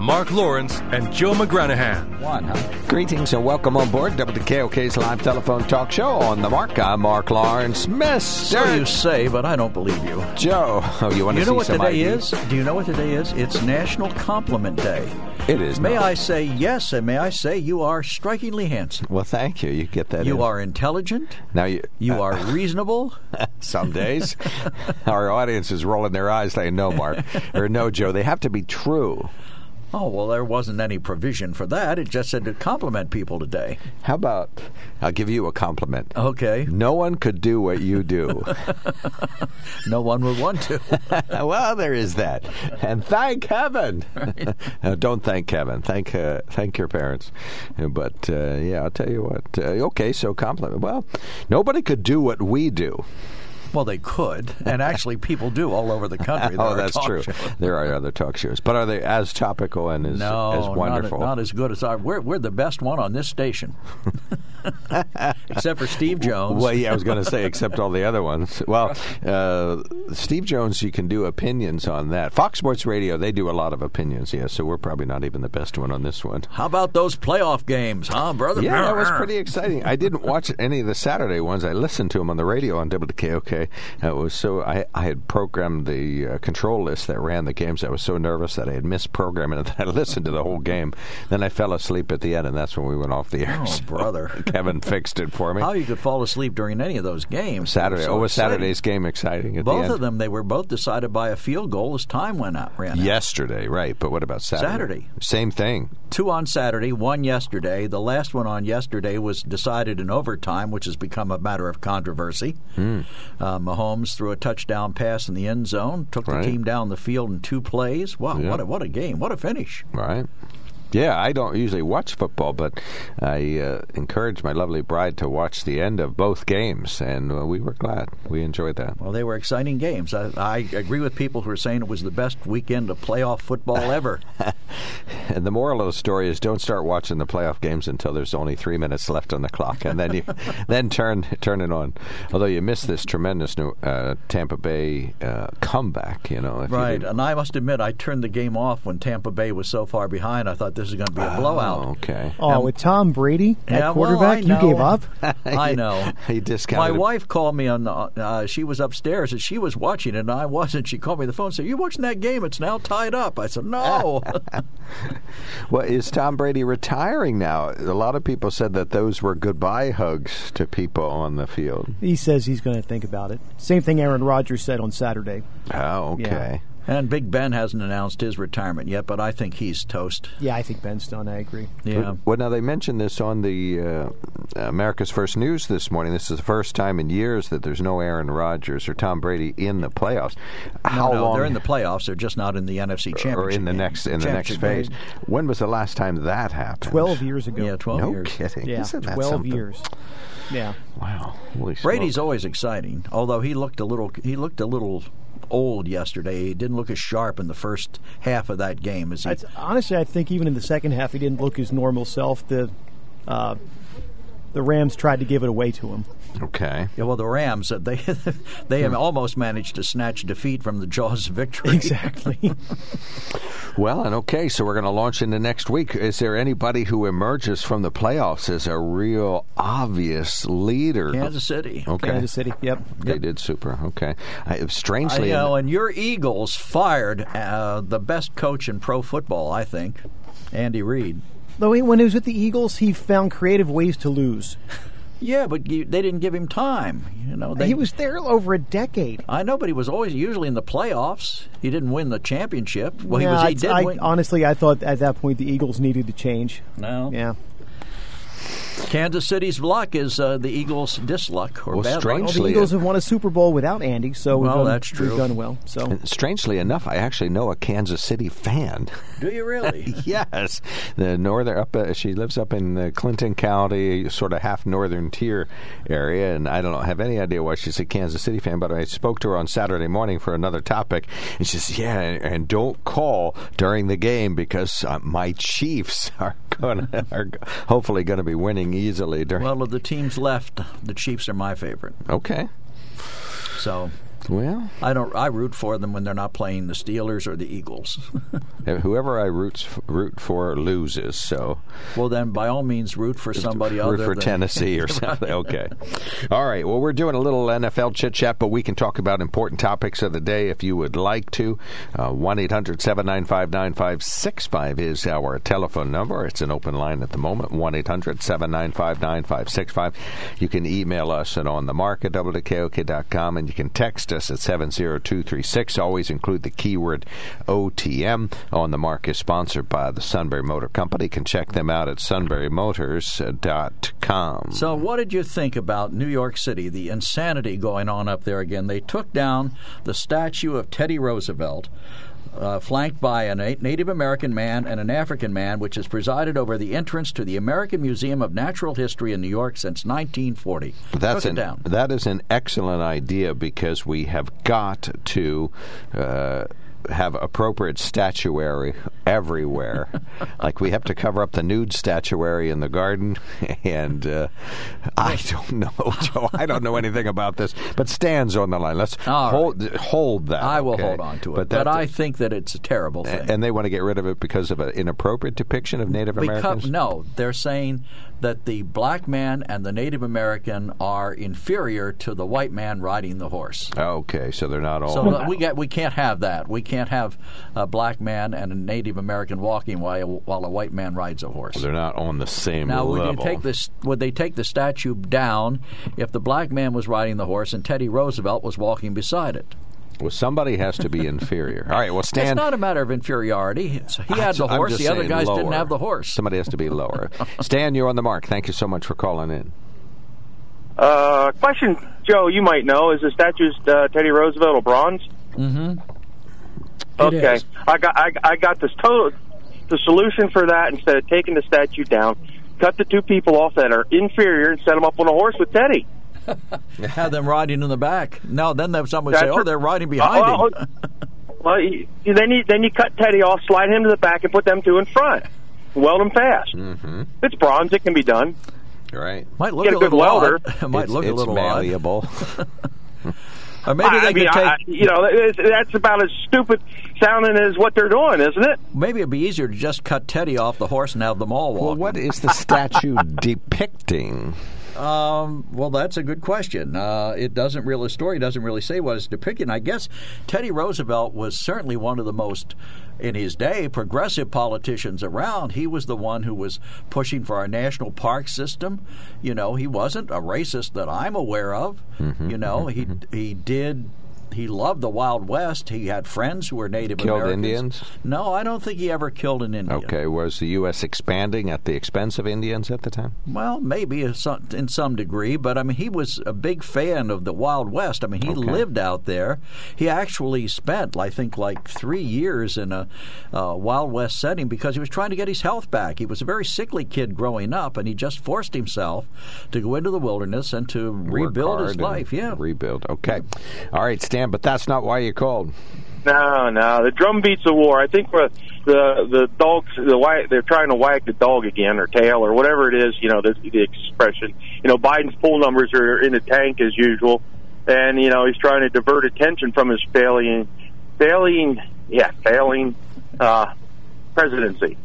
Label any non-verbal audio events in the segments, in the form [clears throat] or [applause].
Mark Lawrence and Joe McGranahan. One, huh? Greetings and welcome on board WKOK's live telephone talk show on the Mark. I'm Mark Lawrence. Miss So you say, but I don't believe you. Joe. Oh, you want to You see know what some today ID? is? Do you know what today is? It's National Compliment Day. It is. May not. I say yes, and may I say you are strikingly handsome. Well, thank you. You get that. You in. are intelligent. Now you. You uh, are [laughs] reasonable. Some days, [laughs] our audience is rolling their eyes, saying, "No, Mark," or "No, Joe." They have to be true. Oh, well, there wasn't any provision for that. It just said to compliment people today. How about? I'll give you a compliment. Okay. No one could do what you do. [laughs] No one would want to. [laughs] well, there is that, and thank heaven. [laughs] Uh, don't thank Kevin. Thank uh, thank your parents. Uh, But uh, yeah, I'll tell you what. Uh, okay, so compliment. Well, nobody could do what we do. Well, they could, and actually, people do all over the country. [laughs] Oh, that's true. shows. There are other talk shows, but are they as topical and as, No, as wonderful? Not, not as good as our. We're, we're the best one on this station, [laughs] except for Steve Jones. Well, yeah, I was going to say, except all the other ones. Well, uh, Steve Jones, you can do opinions on that. Fox Sports Radio, they do a lot of opinions, Yeah, so we're probably not even the best one on this one. How about those playoff games, huh, brother? Yeah, that was [laughs] pretty exciting. I didn't watch any of the Saturday ones. I listened to them on the radio on WKOK. It was so I, I had programmed the uh, control list that ran the games. I was so nervous that I had missed programming it [laughs] that I listened to the whole game. Then I fell asleep at the end, and that's when we went off the air. Oh, So brother. [laughs] Kevin fixed it for me. How you could fall asleep during any of those games? Saturday. So oh, was exciting. Saturday's game exciting the Both end? of them, they were both decided by a field goal as time went out. Ran out. Yesterday, right? But what about Saturday? Saturday. Same thing. Two on Saturday, one yesterday. The last one on yesterday was decided in overtime, which has become a matter of controversy. Hmm. Uh, Uh, Mahomes threw a touchdown pass in the end zone, took Right. the team down the field in two plays. Wow, Yeah. what a what a game! What a finish! Right. Yeah, I don't usually watch football, but I uh, encouraged my lovely bride to watch the end of both games, and uh, we were glad. We enjoyed that. Well, they were exciting games. I, I agree with people who are saying it was the best weekend of playoff football [laughs] ever. And the moral of the story is don't start watching the playoff games until there's only three minutes left on the clock, and then you [laughs] then turn turn it on. Although you missed this tremendous new uh, Tampa Bay uh, comeback, you know. You right, didn't- and I must admit, I turned the game off when Tampa Bay was so far behind. I thought this is going to be a blowout. Oh, okay. Oh, with Tom Brady at Yeah, well, quarterback, I you know. gave up. [laughs] I know. He discounted My discounted. wife called me on. the- Uh, she was upstairs and she was watching it, and I wasn't. She called me on the phone and said, "You watching that game? It's now tied up." I said, "No." [laughs] Well, is Tom Brady retiring now? A lot of people said that those were goodbye hugs to people on the field. He says he's going to think about it. Same thing Aaron Rodgers said on Saturday. Oh, okay. And Big Ben hasn't announced his retirement yet, but I think he's toast. Yeah, I think Ben's done. I agree. Yeah. Well, now they mentioned this on the uh, America's First News this morning. This is the first time in years that there's no Aaron Rodgers or Tom Brady in the playoffs. How no, no, long? they're in the playoffs. They're just not in the NFC Championship. or in the game. next in the next phase. game. When was the last time that happened? Twelve years ago. Yeah, twelve No years. kidding. Yeah, Isn't twelve something? years. Yeah. Wow. Holy Brady's smoke. always exciting, although he looked a little. He looked a little old yesterday. He didn't look as sharp in the first half of that game as he. Honestly, I think even in the second half, he didn't look his normal self. The uh, the Rams tried to give it away to him. Okay. Yeah, well, the Rams uh, they [laughs] they have almost managed to snatch defeat from the jaws of victory. [laughs] [laughs] Exactly. Well, and okay, so we're going to launch into next week. Is there anybody who emerges from the playoffs as a real obvious leader? Kansas City. Okay. Kansas City. Yep. They did super. Okay. I, I strangely, know, and your Eagles fired uh, the best coach in pro football, I think, Andy Reid. Though he- when he was with the Eagles, he found creative ways to lose. Yeah, but you, they didn't give him time. You know, they, he was there over a decade. I know, but he was always usually in the playoffs. He didn't win the championship. Well, he was. He I- did I- win. honestly, I thought at that point the Eagles needed to change. no. Yeah. Kansas City's luck is uh, the Eagles' disluck or Well, bad strange- luck. Well, the Eagles have won a Super Bowl without Andy, so we've, Well, done, that's true. we've done well. So And strangely enough, I actually know a Kansas City fan. Do you really? [laughs] yes, the northern up. Uh, she lives up in the Clinton County, sort of half northern tier area, and I don't know, have any idea why she's a Kansas City fan. But I spoke to her on Saturday morning for another topic, and she says, "Yeah, and, and don't call during the game because uh, my Chiefs [laughs] are going are hopefully going to be winning easily during." well, of the teams left, the Chiefs are my favorite. okay, So well, I don't. I root for them when they're not playing the Steelers or the Eagles. [laughs] whoever I roots root for loses, so. well, then by all means root for somebody root other for than Tennessee or [laughs] something. Okay. All right. Well, we're doing a little NFL chit chat, but we can talk about important topics of the day if you would like to. Uh, One eight hundred seven nine five nine five six five is our telephone number. It's an open line at the moment. One eight hundred seven nine five nine five six five. You can email us at on the mark at wkok.com and you can text us at seven zero two three six. Always include the keyword OTM. On the mark is sponsored by the Sunbury Motor Company. You can check them out at sunburymotors.com. So, what did you think about New York City, the insanity going on up there again? They took down the statue of Teddy Roosevelt, uh, flanked by a Native American man and an African man, which has presided over the entrance to the American Museum of Natural History in New York since 1940. That's an, that is an excellent idea because we have got to uh, have appropriate statuary everywhere. [laughs] like we have to cover up the nude statuary in the garden, [laughs] and uh, I don't know, Joe. I don't know anything about this. But Stan's on the line. Let's All right. hold hold that. I will okay? hold on to it, But, but, I think that it's a terrible thing. and they want to get rid of it because of an inappropriate depiction of Native Americans. Because, no, they're saying that the black man and the Native American are inferior to the white man riding the horse. Okay, so they're not all. So that we get we can't have that. We can't have a black man and a Native American walking while while a white man rides a horse. they're not on the same Now, would level. you take this? Would they take the statue down if the black man was riding the horse and Teddy Roosevelt was walking beside it? Well, somebody has to be [laughs] inferior. All right. Well, Stan. it's not a matter of inferiority. He had the horse. The other guys lower. didn't have the horse. Somebody has to be lower. [laughs] Stan, you're on the mark. Thank you so much for calling in. Uh, question, Joe, you might know, is the statue uh, Teddy Roosevelt a bronze? Mm-hmm. Okay. I got I, I got this total the solution for that. Instead of taking the statue down, cut the two people off that are inferior and set them up on a horse with Teddy. [laughs] Have them riding in the back. No, then there- someone would say, That's "Oh, they're riding behind Oh, him." oh, [laughs] well, you, you- then you then you cut Teddy off, slide him to the back, and put them two in front. Weld them fast. Mm-hmm. It's bronze; it can be done. Right. Might look Get a a good little welder. odd. It [laughs] might it's, look it's a little malleable. Odd. Or maybe they I mean, could take. I, you know, it's, that's about as stupid sounding as what they're doing, isn't it? maybe it'd be easier to just cut Teddy off the horse and have them all walk. well, what is the statue [laughs] depicting? Um, well, that's a good question. Uh, it doesn't really, the story doesn't really say what it's depicting. I guess Teddy Roosevelt was certainly one of the most, in his day, progressive politicians around. He was the one who was pushing for our national park system. You know, he wasn't a racist that I'm aware of. Mm-hmm, you know, he he did. He loved the Wild West. He had friends who were Native Killed Americans. Indians? No, I don't think he ever killed an Indian. Okay, was the U.S. expanding at the expense of Indians at the time? Well, maybe in some, degree, but I mean, he was a big fan of the Wild West. I mean, he Okay. lived out there. He actually spent, I think, like three years in a uh, Wild West setting because he was trying to get his health back. He was a very sickly kid growing up, and he just forced himself to go into the wilderness and to Work rebuild his life. Yeah. Rebuild. Okay. All right, Stan, but that's not why you called. No, no. The drum beats of war. I think the the dogs the wag, they're trying to wag the dog again or tail or whatever it is. You know the, the expression. You know Biden's poll numbers are in the tank as usual, and you know he's trying to divert attention from his failing, failing, yeah, failing uh, presidency.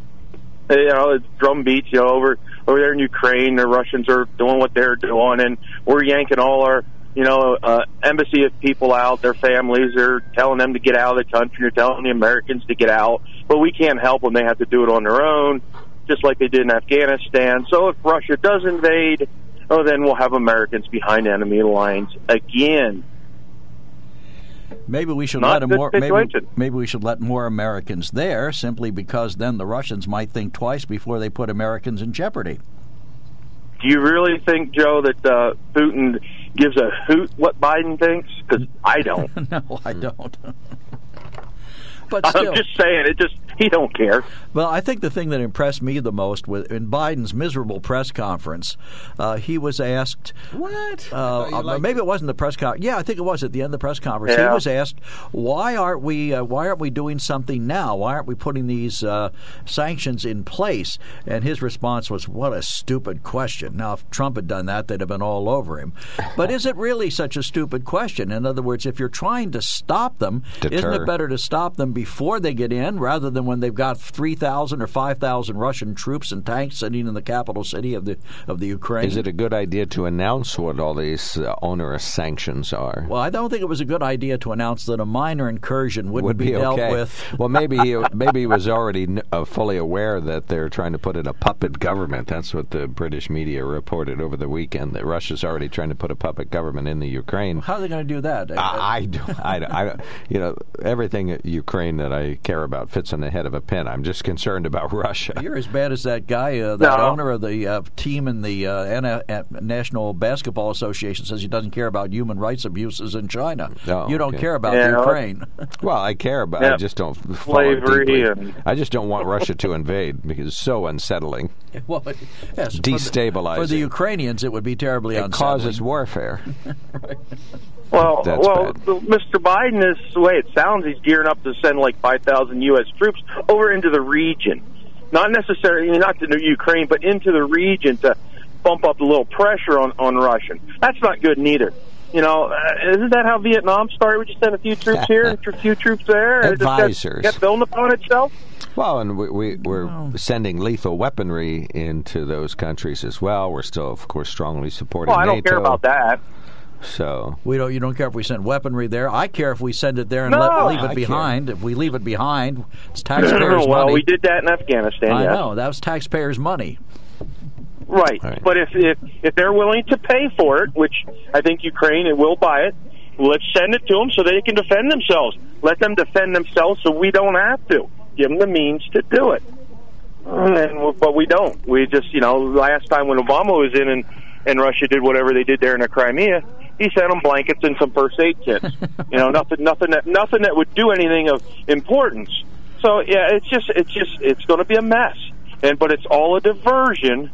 You know, it's drum beats. You know, over over there in Ukraine, the Russians are doing what they're doing, and we're yanking all our you know, uh, embassy of people out, their families They're telling them to get out of the country, they're telling the Americans to get out, but we can't help them. They have to do it on their own, just like they did in Afghanistan. So if Russia does invade, oh, then we'll have Americans behind enemy lines again. Maybe we should Not let a him good more. Maybe, maybe we should let more Americans there, simply because then the Russians might think twice before they put Americans in jeopardy. Do you really think, Joe, that uh, Putin gives a hoot what Biden thinks? Because I don't. [laughs] no, I don't. but still, I'm just saying, it just [laughs] he don't care. Well, I think the thing that impressed me the most with in Biden's miserable press conference, uh, he was asked What? Uh, uh, maybe it wasn't the press conference. Yeah, I think it was at the end of the press conference. Yeah. He was asked, "Why aren't we? Uh, why aren't we doing something now? Why aren't we putting these uh, sanctions in place?" And his response was, "What a stupid question." Now, if Trump had done that, they'd have been all over him. But is it really such a stupid question? In other words, if you're trying to stop them, isn't it better to stop them before they get in rather than when they've got three thousand or five thousand Russian troops and tanks sitting in the capital city of the of the Ukraine? Is it a good idea to announce what all these uh, onerous sanctions are? Well, I don't think it was a good idea to announce that a minor incursion wouldn't would be, dealt okay. with. well, maybe he, [laughs] maybe he was already uh, fully aware that they're trying to put in a puppet government. That's what the British media reported over the weekend. That Russia's already trying to put a puppet government in the Ukraine. How are they going to do that? I, I, don't- I, don't- I, you know, everything Ukraine that I care about fits on the head of a pin. I'm just concerned about [laughs] Russia. You're as bad as that guy, uh, that No. owner of the uh, team in the uh, N- uh, National Basketball Association says he doesn't care about human rights abuses in China. Oh, you don't okay. care about Yeah, Ukraine. [laughs] Well, I care, but I just don't follow it Slavery and- I just don't want Russia to invade because it's so unsettling. [laughs] well, yes, for the- Destabilizing. For the, Ukrainians, it would be terribly It unsettling. causes warfare. Well, That's well, bad. Mr. Biden is the way it sounds. He's gearing up to send like five thousand U.S. troops over into the region, not necessarily not to Ukraine, but into the region to bump up a little pressure on on Russia. That's not good neither. You know, uh, isn't that how Vietnam started? We just sent a few troops here [laughs] and a few troops there. and it just kept- Advisors. kept building upon itself. Well, and we, we, we're sending lethal weaponry into those countries as well. We're still, of course, strongly supporting Well, I don't NATO. care about that. So, We don't. You don't care if we send weaponry there. I care if we send it there and No, let, leave I it care. behind. If we leave it behind, it's [laughs] taxpayers' well, money. Well, we did that in Afghanistan. I yes. know that was taxpayers' money. Right. Right. But if, if if they're willing to pay for it, which I think Ukraine it will buy it, let's send it to them so they can defend themselves. Let them defend themselves so we don't have to. Give them the means to do it. And, but we don't. We just, you know, last time when Obama was in and, and Russia did whatever they did there in the Crimea, he sent them blankets and some first aid kits. [laughs] you know, nothing, nothing that, nothing that would do anything of importance. So yeah, it's just, it's just, it's going to be a mess. And but it's all a diversion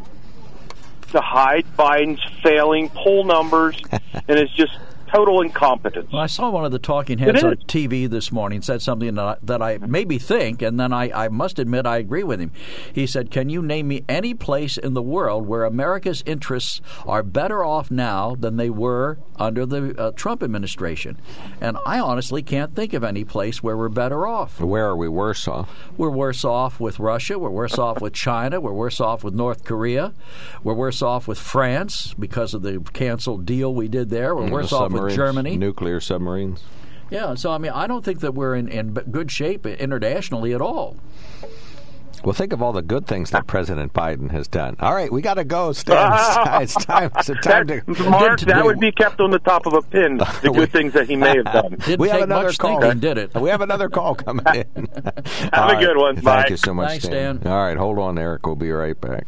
to hide Biden's failing poll numbers, [laughs] and it's just total incompetence. Well, I saw one of the talking heads on. TV this morning said something that I, that I made me think, and then I, I must admit I agree with him. He said, "Can you name me any place in the world where America's interests are better off now than they were under the uh, Trump administration?" And I honestly can't think of any place where we're better off. where are we worse off? We're worse off with Russia. We're worse off with China. We're worse off with North Korea. We're worse off with France because of the canceled deal we did there. We're worse off with Submarines, Germany. Nuclear submarines. Yeah, so I mean, I don't think that we're in, in good shape internationally at all. Well, think of all the good things that President Biden has done. All right, we got to go, Stan. [laughs] It's time. It's time to. [laughs] Mark, did- that would be kept on the top of a pin. [laughs] The good things that he may have done. Didn't we have take another much call. thinking, did it? We have another call coming in. Have a good one. Thank Bye. you so much, Thanks, Stan. Stan. All right, hold on, Eric. We'll be right back.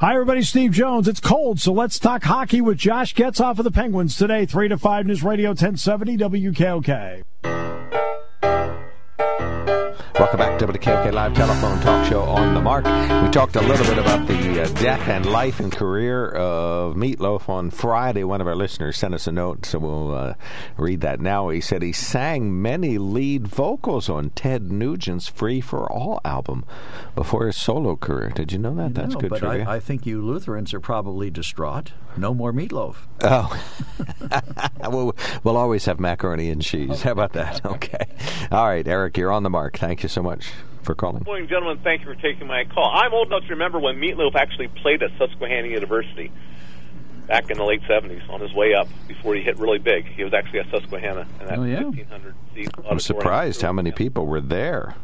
Hi, everybody. Steve Jones. It's cold, so let's talk hockey with Josh Getzoff of the Penguins today, 3 to 5 News Radio 1070 WKOK. Welcome back to the KOK Live Telephone Talk Show on the Mark. We talked a little bit about the uh, death and life and career of Meat Loaf on Friday. One of our listeners sent us a note, so we'll uh, read that now. He said he sang many lead vocals on Ted Nugent's Free for All album before his solo career. Did you know that? That's no, good but trivia. I, I think you Lutherans are probably distraught. No more meatloaf. Oh, [laughs] we'll, we'll always have macaroni and cheese. How about that? Okay. All right, Eric, you're on the mark. Thank you so much for calling. Good morning, gentlemen. Thank you for taking my call. I'm old enough to remember when Meat Loaf actually played at Susquehanna University back in the late 70s on his way up before he hit really big. He was actually at Susquehanna in that Oh, yeah. 1500 seat I'm surprised how many people were there.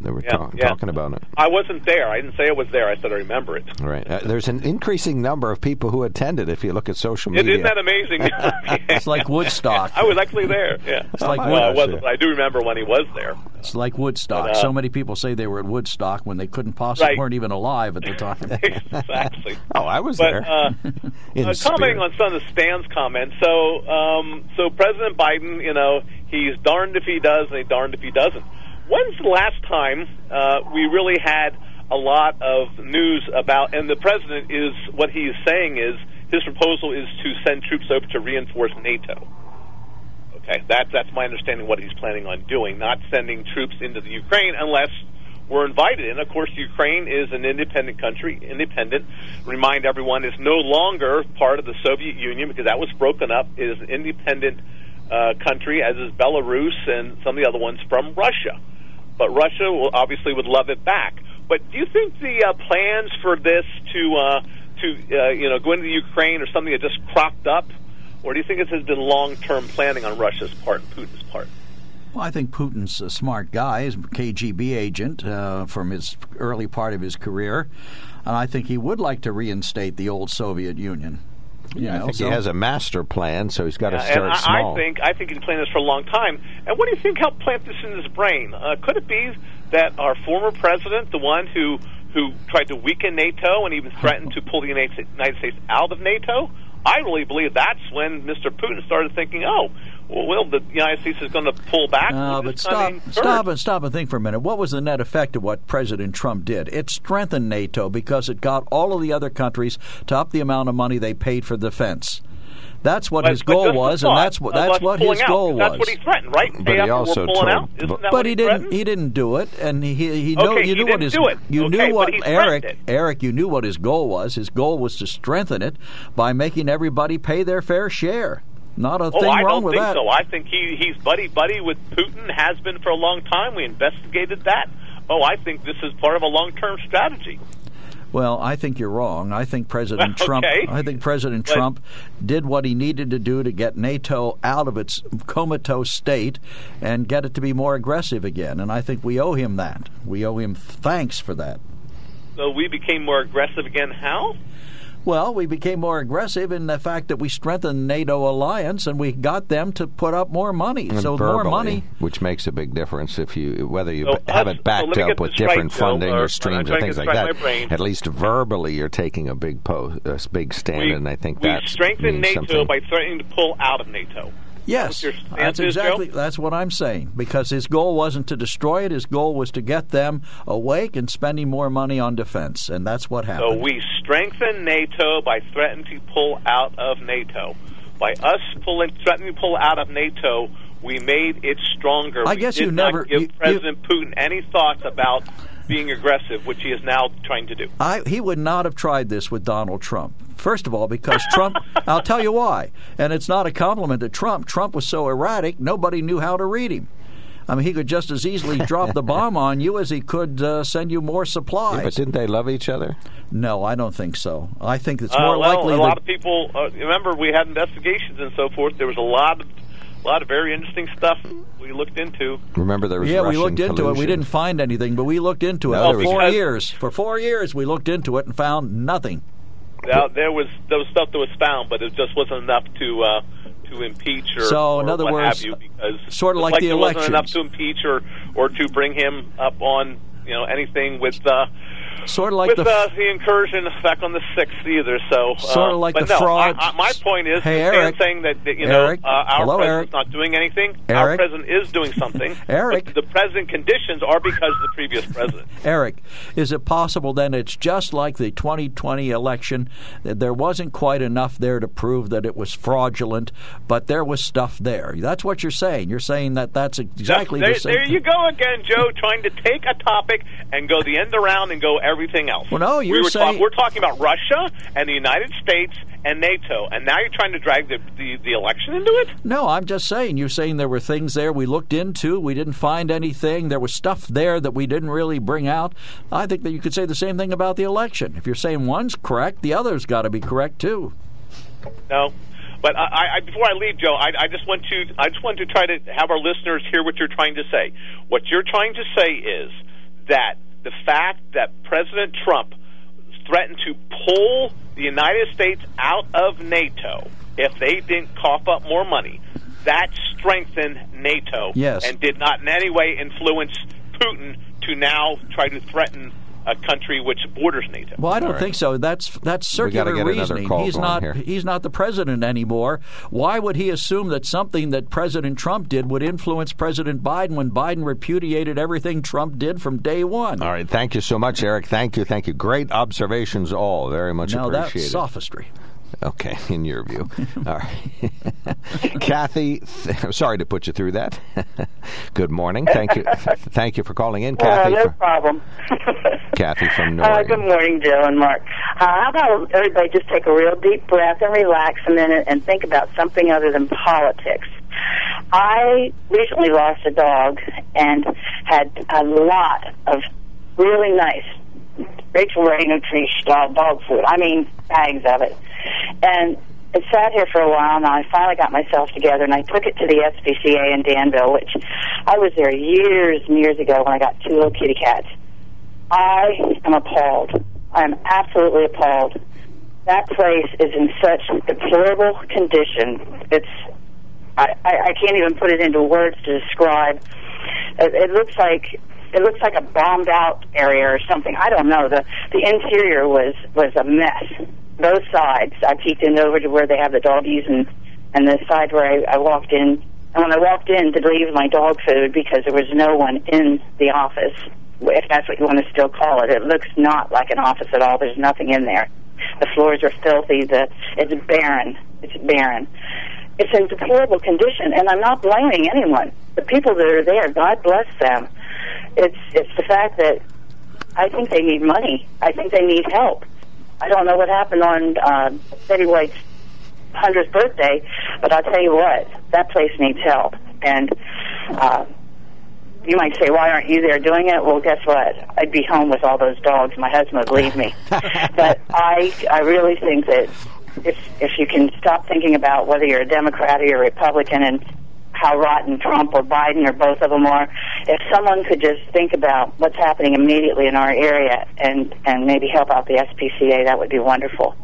They were Yeah, talk- yeah. talking about it. I wasn't there. I didn't say I was there. I said I remember it. Right. Uh, there's an increasing number of people who attended if you look at social media. isn't that amazing? [laughs] It's like Woodstock. I was actually there. Yeah. It's like well, I wasn't. but I do remember when he was there. It's like Woodstock. But, uh, so many people say they were at Woodstock when they couldn't possibly Right. weren't even alive at the time. [laughs] exactly. [laughs] Oh, I was But there. uh, In uh, commenting on some of the Stan's comments, so um, so President Biden, you know, he's darned if he does and he's darned if he doesn't. When's the last time uh, we really had a lot of news about? And the president is what he's saying is his proposal is to send troops over to reinforce NATO. Okay, that's that's my understanding. What he's planning on doing, not sending troops into the Ukraine unless we're invited. And of course, Ukraine is an independent country. Independent. Remind everyone, is no longer part of the Soviet Union because that was broken up. It is an independent uh, country, as is Belarus and some of the other ones from Russia. But Russia will obviously would love it back. But do you think the uh, plans for this to uh, to uh, you know go into Ukraine or something that just cropped up, or do you think this has been long term planning on Russia's part and Putin's part? Well, I think Putin's a smart guy. He's a KGB agent uh, from his early part of his career, and I think he would like to reinstate the old Soviet Union. You I know, think so- he has a master plan, so he's got to Yeah, start and I, small. I think I think he's been planning this for a long time. And what do you think helped plant this in his brain? Uh, could it be that our former president, the one who who tried to weaken NATO and even threatened to pull the United United States out of NATO? I really believe that's when Mr. Putin started thinking, "Oh, well, the United States is going to pull back." No, but stop, stop, and stop and think for a minute. What was the net effect of what President Trump did? It strengthened NATO because it got all of the other countries to up the amount of money they paid for defense. That's what But- his but goal was, and that's what that's what his out, goal 'cause That's was. what he threatened, right? But Hey, he also told- out, isn't but- that But he he didn't. He didn't do it, and he he know, Okay, you he knew what didn't his do it. you Okay, knew what Eric Eric you knew what his goal was. His goal was to strengthen it by making everybody pay their fair share. Not a Oh, thing I wrong don't with think that. so. I think he he's buddy buddy with Putin. Has been for a long time. We investigated that. Oh, I think this is part of a long term strategy. Well, I think you're wrong. I think President [laughs] Trump. Okay. I think President But- Trump did what he needed to do to get NATO out of its comatose state and get it to be more aggressive again. And I think we owe him that. We owe him thanks for that. So we became more aggressive again. How? Well, we became more aggressive in the fact that we strengthened NATO alliance and we got them to put up more money. And so more money. which makes a big difference if you whether you So have it backed let me up with this right, different funding or- or streams or things like that. in my brain. At least verbally, you're taking a big post, a big stand, We, and I think we that strengthened means NATO something. by threatening to pull out of NATO. Yes, that's is, exactly that's what I'm saying. Because his goal wasn't to destroy it; his goal was to get them awake and spending more money on defense, and that's what happened. So we strengthened NATO by threatening to pull out of NATO. By us pulling, threatening to pull out of NATO, we made it stronger. I guess you never- give you- you- President Putin any thoughts about being aggressive, which he is now trying to do. I, he would not have tried this with Donald Trump. First of all, because Trump, [laughs] I'll tell you why. And it's not a compliment to Trump. Trump was so erratic, nobody knew how to read him. I mean, he could just as easily [laughs] drop the bomb on you as he could uh, send you more supplies. Yeah, but didn't they love each other? no, I don't think so. I think it's Uh, more well, likely a that lot of people. Uh, remember, we had investigations and so forth. There was a lot of, a lot of very interesting stuff we looked into. Remember there was yeah, we Russian looked into it. We didn't find anything, but we looked into it No, for four years. For four years, we looked into it and found nothing. Now, there was there was stuff that was found, but it just wasn't enough to uh, to impeach or, So, in or other what words, you. Because sort of just like the there wasn't enough to impeach or or to bring him up on you know anything with uh, Sort of like with the uh, the incursion back on the sixth either. So Sort uh, of like the no, fraud- I, I, my point is, Hey, Eric. saying that, that you know Eric. uh, our Hello, president's Eric. not doing anything. Our president is doing something. [laughs] Eric. the president conditions are because of the previous president. [laughs] Eric, is it possible then it's just like the 2020 election that there wasn't quite enough there to prove that it was fraudulent, but there was stuff there? That's what you're saying. You're saying that that's exactly there, the same. there you go again, Joe, trying to take a topic and go the end around and go everything else. Well, no, you're we were saying- we're talking about Russia and the United States and NATO, and now you're trying to drag the, the, the election into it. No, I'm just saying. You're saying there were things there we looked into. We didn't find anything. There was stuff there that we didn't really bring out. I think that you could say the same thing about the election. If you're saying one's correct, the other's got to be correct too. No. But I, I, before I leave, Joe, I, I just want to I just want to try to have our listeners hear what you're trying to say. What you're trying to say is that the fact that President Trump threatened to pull the United States out of NATO if they didn't cough up more money, that strengthened NATO Yes. and did not in any way influence Putin to now try to threaten a country which borders NATO. Well, I don't All right. think so. That's that's circular reasoning. He's not here. he's not the president anymore. Why would he assume that something that President Trump did would influence President Biden when Biden repudiated everything Trump did from day one? All right. Thank you so much, Eric. Thank you. Thank you. Great observations, all. Very much now that's appreciated. sophistry. Okay, [laughs] in your view. [laughs] All right. [laughs] Kathy, th- I'm sorry to put you through that. Good morning. Thank you. Thank you for calling in, Uh, Kathy. no fr- problem. Kathy from Uh, Noriega. good morning, Joe and Mark. Uh, how about everybody just take a real deep breath and relax a minute and think about something other than politics? I recently lost a dog and had a lot of really nice Rachael Ray Nutrition uh, dog food. I mean, bags of it. And it sat here for a while, and I finally got myself together, and I took it to the SPCA in Danville, which I was there years and years ago when I got two little kitty cats. I am appalled. I am absolutely appalled. That place is in such deplorable condition. It's I, I, I can't even put it into words to describe. It, it looks like it looks like a bombed out area or something. I don't know. The the interior was was a mess. Both sides. I peeked in over to where they have the doggies and and the side where I, I walked in. And when I walked in to leave my dog food because there was no one in the office, if that's what you want to still call it, it looks not like an office at all. There's nothing in there. The floors are filthy. The it's barren. It's barren it's in deplorable condition, and I'm not blaming anyone. The people that are there, God bless them. It's it's the fact that I think they need money. I think they need help. I don't know what happened on uh, Betty White's hundredth birthday, but I'll tell you what, that place needs help. And uh, you might say, why aren't you there doing it? Well, guess what? I'd be home with all those dogs. My husband would leave me. [laughs] but I, I really think that if if you can stop thinking about whether you're a Democrat or you're a Republican and how rotten Trump or Biden or both of them are, if someone could just think about what's happening immediately in our area and and maybe help out the SPCA, that would be wonderful.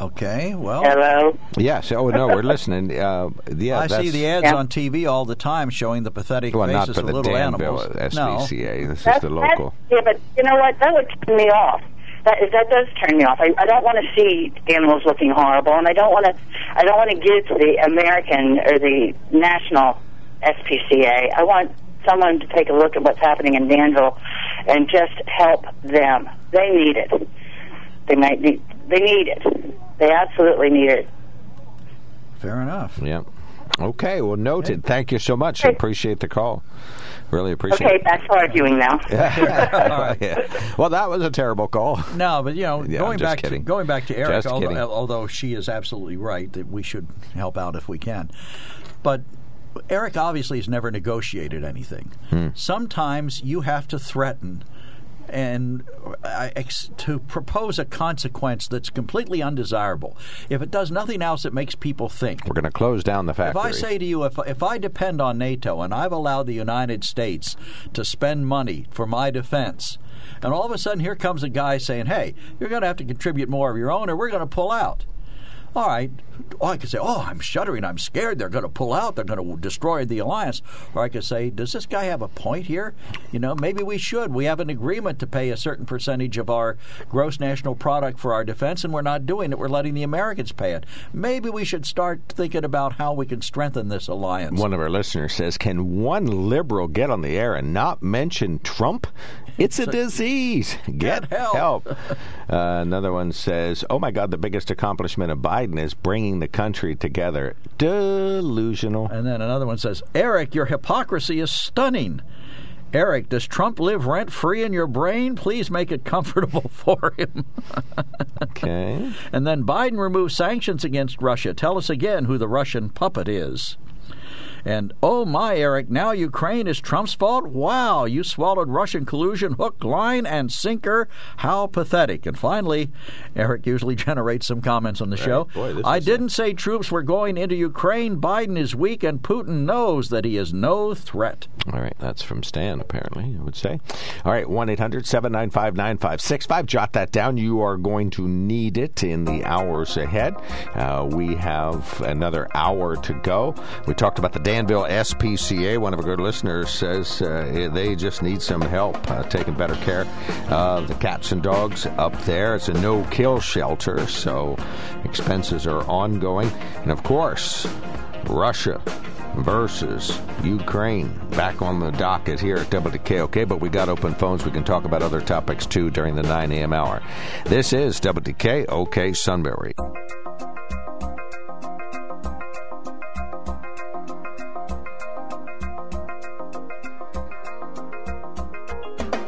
Okay, well, Hello. Yes. Oh no, we're listening. Uh, yeah, I see the ads Yeah. on TV all the time showing the pathetic Well, not faces for of the little Danville animals. No, SPCA. This is the local. Yeah, but you know what? That would turn me off. That that does turn me off. I, I don't want to see animals looking horrible, and I don't want to. I don't want to give to the American or the national SPCA. I want someone to take a look at what's happening in Danville and just help them. They need it. They might need. They need it. They absolutely need it. fair enough. Yeah. Okay. Well, noted. Thank you so much. I appreciate the call. Really appreciate Okay, it. back to arguing now. Yeah. Well, that was a terrible call. No, but you know, Yeah, going back kidding. to going back to Eric, although, although she is absolutely right that we should help out if we can, but Eric obviously has never negotiated anything. Hmm. Sometimes you have to threaten and ex- to propose a consequence that's completely undesirable. If it does nothing else, it makes people think. We're going to close down the factory. If. I say to you, if, if I depend on NATO and I've allowed the United States to spend money for my defense, and all of a sudden here comes a guy saying, hey, you're going to have to contribute more of your own or we're going to pull out. All right. I could say, oh, I'm shuddering. I'm scared. They're going to pull out. They're going to destroy the alliance. Or I could say, does this guy have a point here? You know, maybe we should. We have an agreement to pay a certain percentage of our gross national product for our defense, and we're not doing it. We're letting the Americans pay it. Maybe we should start thinking about how we can strengthen this alliance. One of our listeners says, "Can one liberal get on the air and not mention Trump? It's a [laughs] disease. Get, help." [laughs] uh, another one says, "Oh my God, the biggest accomplishment of Biden is bringing the country together." Delusional. And then another one says, Eric, your hypocrisy is stunning. Eric, does Trump live rent free in your brain? Please make it comfortable [laughs] for him. okay. And then Biden removes sanctions against Russia. Tell us again who the Russian puppet is. And oh my, Eric, now Ukraine is Trump's fault? Wow, you swallowed Russian collusion hook, line, and sinker. How pathetic. And finally, Eric usually [laughs] generates some comments on the show. Boy, I didn't a... say troops were going into Ukraine. Biden is weak, and Putin knows that he is no threat. All right, that's from Stan, apparently, I would say. All right, 1 800 795 9565. Jot that down. You are going to need it in the hours ahead. Uh, we have another hour to go. We talked about the Danville SPCA. One of our good listeners says uh, they just need some help uh, taking better care of the cats and dogs up there. It's a no kill shelter, so expenses are ongoing. And of course, Russia versus Ukraine. Back on the docket here at WKOK, but we got open phones. We can talk about other topics too during the 9 a.m. hour. This is WKOK Sunbury.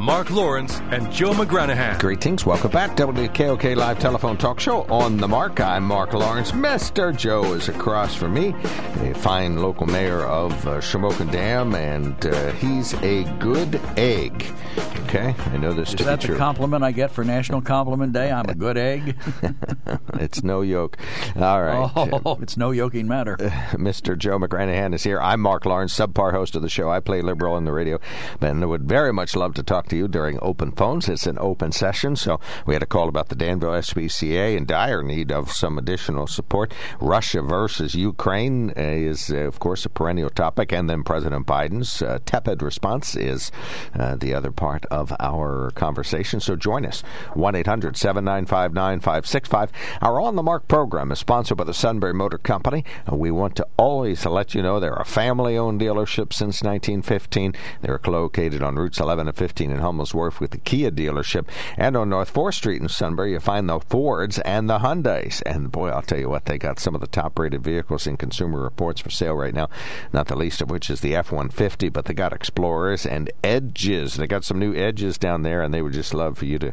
Mark Lawrence, and Joe McGranahan. Greetings. Welcome back. WKOK Live Telephone Talk Show on the mark. I'm Mark Lawrence. Mr. Joe is across from me, a fine local mayor of uh, Shamokin Dam, and uh, he's a good egg. Okay? I know this is to that be true. the compliment I get for National Compliment Day? I'm a good egg? [laughs] it's no yoke. All right. [laughs] Oh, it's no yoking matter. [laughs] Uh, Mr. Joe McGranahan is here. I'm Mark Lawrence, subpar host of the show. I play liberal on the radio, and I would very much love to talk to you during open phones. It's an open session, so we had a call about the Danville SPCA in dire need of some additional support. Russia versus Ukraine is, uh, of course, a perennial topic, and then President Biden's uh, tepid response is uh, the other part of our conversation. So join us. 1 800 795 9565. Our On the Mark program is sponsored by the Sunbury Motor Company. We want to always let you know they're a family owned dealership since 1915. They're located on routes 11 and 15 in Hummel's Wharf with the Kia dealership. And on North 4th Street in Sunbury, you find the Fords and the Hyundais. And boy, I'll tell you what, they got some of the top rated vehicles in Consumer Reports for sale right now, not the least of which is the F 150, but they got Explorers and Edges. They got some new Edges down there, and they would just love for you to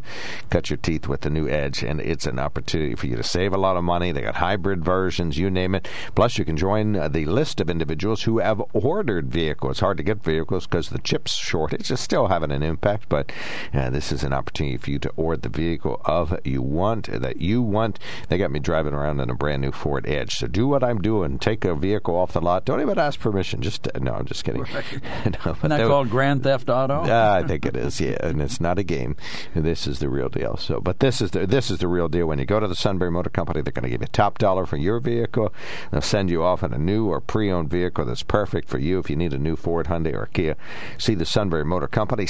cut your teeth with the new Edge. And it's an opportunity for you to save a lot of money. They got hybrid versions, you name it. Plus, you can join uh, the list of individuals who have ordered vehicles. It's hard to get vehicles because the chips shortage is still having an impact, but uh, this is an opportunity for you to order the vehicle of you want that you want. They got me driving around in a brand new Ford Edge. So do what I'm doing. Take a vehicle off the lot. Don't even ask permission. Just uh, no, I'm just kidding. Right. [laughs] no, Isn't that called Grand Theft Auto? Uh, I think it is. Yeah, and it's not a game. This is the real deal. So, but this is the this is the real deal. When you go to the Sunbury Motor Company, they're going to give you top dollar for your vehicle. They'll send you off in a new or pre-owned vehicle that's perfect for you if you need a new Ford, Hyundai, or Kia. See the Sunbury Motor Company.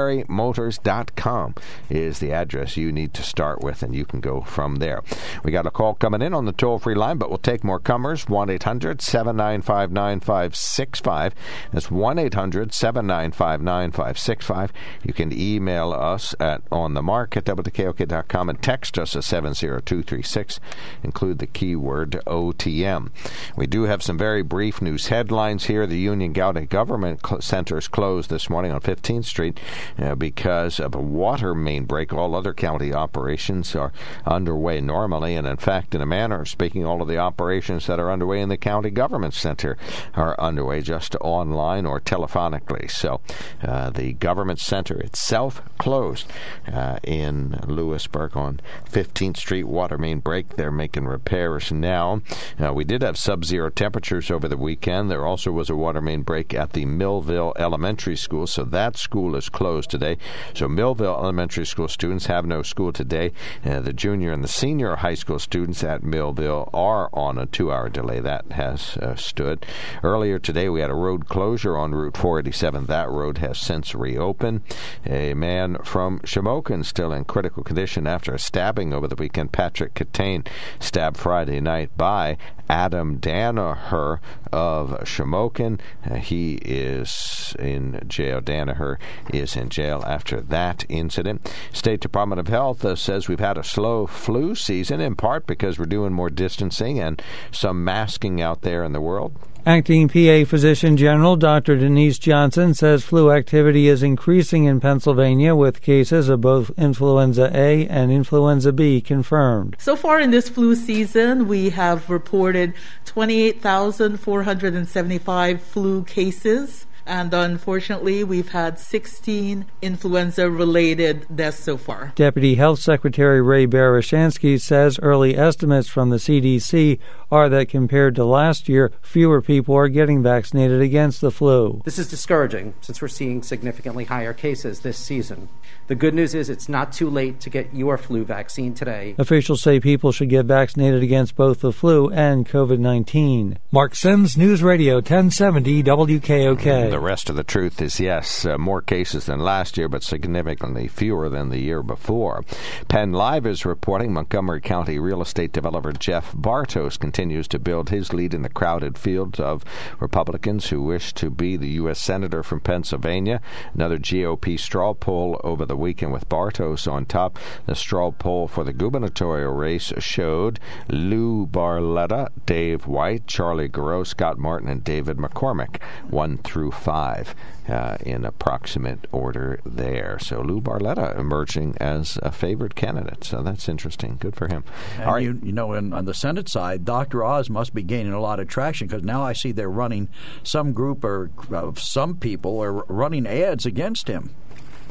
SunburyMotors.com is the address you need to start with, and you can go from there. We got a call coming in on the toll-free line, but we'll take more comers. 1 800 795 9565. That's 1 800 795 9565. You can email us at on the mark at WKOK.com and text us at 70236. Include the keyword OTM. We do have some very brief news headlines here. The Union County Government cl- Centers closed this morning on 15th Street uh, because of a water main break. All other county operations are underway normally, and in fact, in a manner of speaking, all of the operations that are underway in the county government center are underway just online or telephonically. So uh, the government center itself closed uh, in Lewisburg on 15th Street water main break. They're making repairs now. Uh, we did have sub-zero temperatures over the weekend. There also was a water main break at the Millville Elementary School, so that school is closed today. So Millville Elementary School students have no school today. Uh, the junior and the senior high school students at Millville are on a two-hour delay. That has uh, stood. Earlier today, we had a road closure on Route 487. That road has since reopened. A man from Shamokin still in critical condition after a stabbing over the weekend. Patrick Catane stabbed Friday night by Adam Danaher of Shamokin. Uh, he is in jail. Danaher is in jail after that incident. State Department of Health uh, says we've had a slow flu season in part because we're doing more distancing and some masking out there in the world. Acting PA Physician General Dr. Denise Johnson says flu activity is increasing in Pennsylvania with cases of both influenza A and influenza B confirmed. So far in this flu season, we have reported 28,475 flu cases. And unfortunately, we've had 16 influenza related deaths so far. Deputy Health Secretary Ray Barishansky says early estimates from the CDC are that compared to last year, fewer people are getting vaccinated against the flu. This is discouraging since we're seeing significantly higher cases this season. The good news is it's not too late to get your flu vaccine today. Officials say people should get vaccinated against both the flu and COVID 19. Mark Sims, News Radio 1070 WKOK. The rest of the truth is yes, uh, more cases than last year, but significantly fewer than the year before. Penn Live is reporting Montgomery County real estate developer Jeff Bartos continues to build his lead in the crowded field of Republicans who wish to be the U.S. Senator from Pennsylvania. Another GOP straw poll over the weekend with Bartos on top. The straw poll for the gubernatorial race showed Lou Barletta, Dave White, Charlie Gerow, Scott Martin, and David McCormick, one through five. Uh, in approximate order there. So Lou Barletta emerging as a favored candidate. So that's interesting. Good for him. And All right. you, you know, in, on the Senate side, Dr. Oz must be gaining a lot of traction because now I see they're running some group or uh, some people are running ads against him.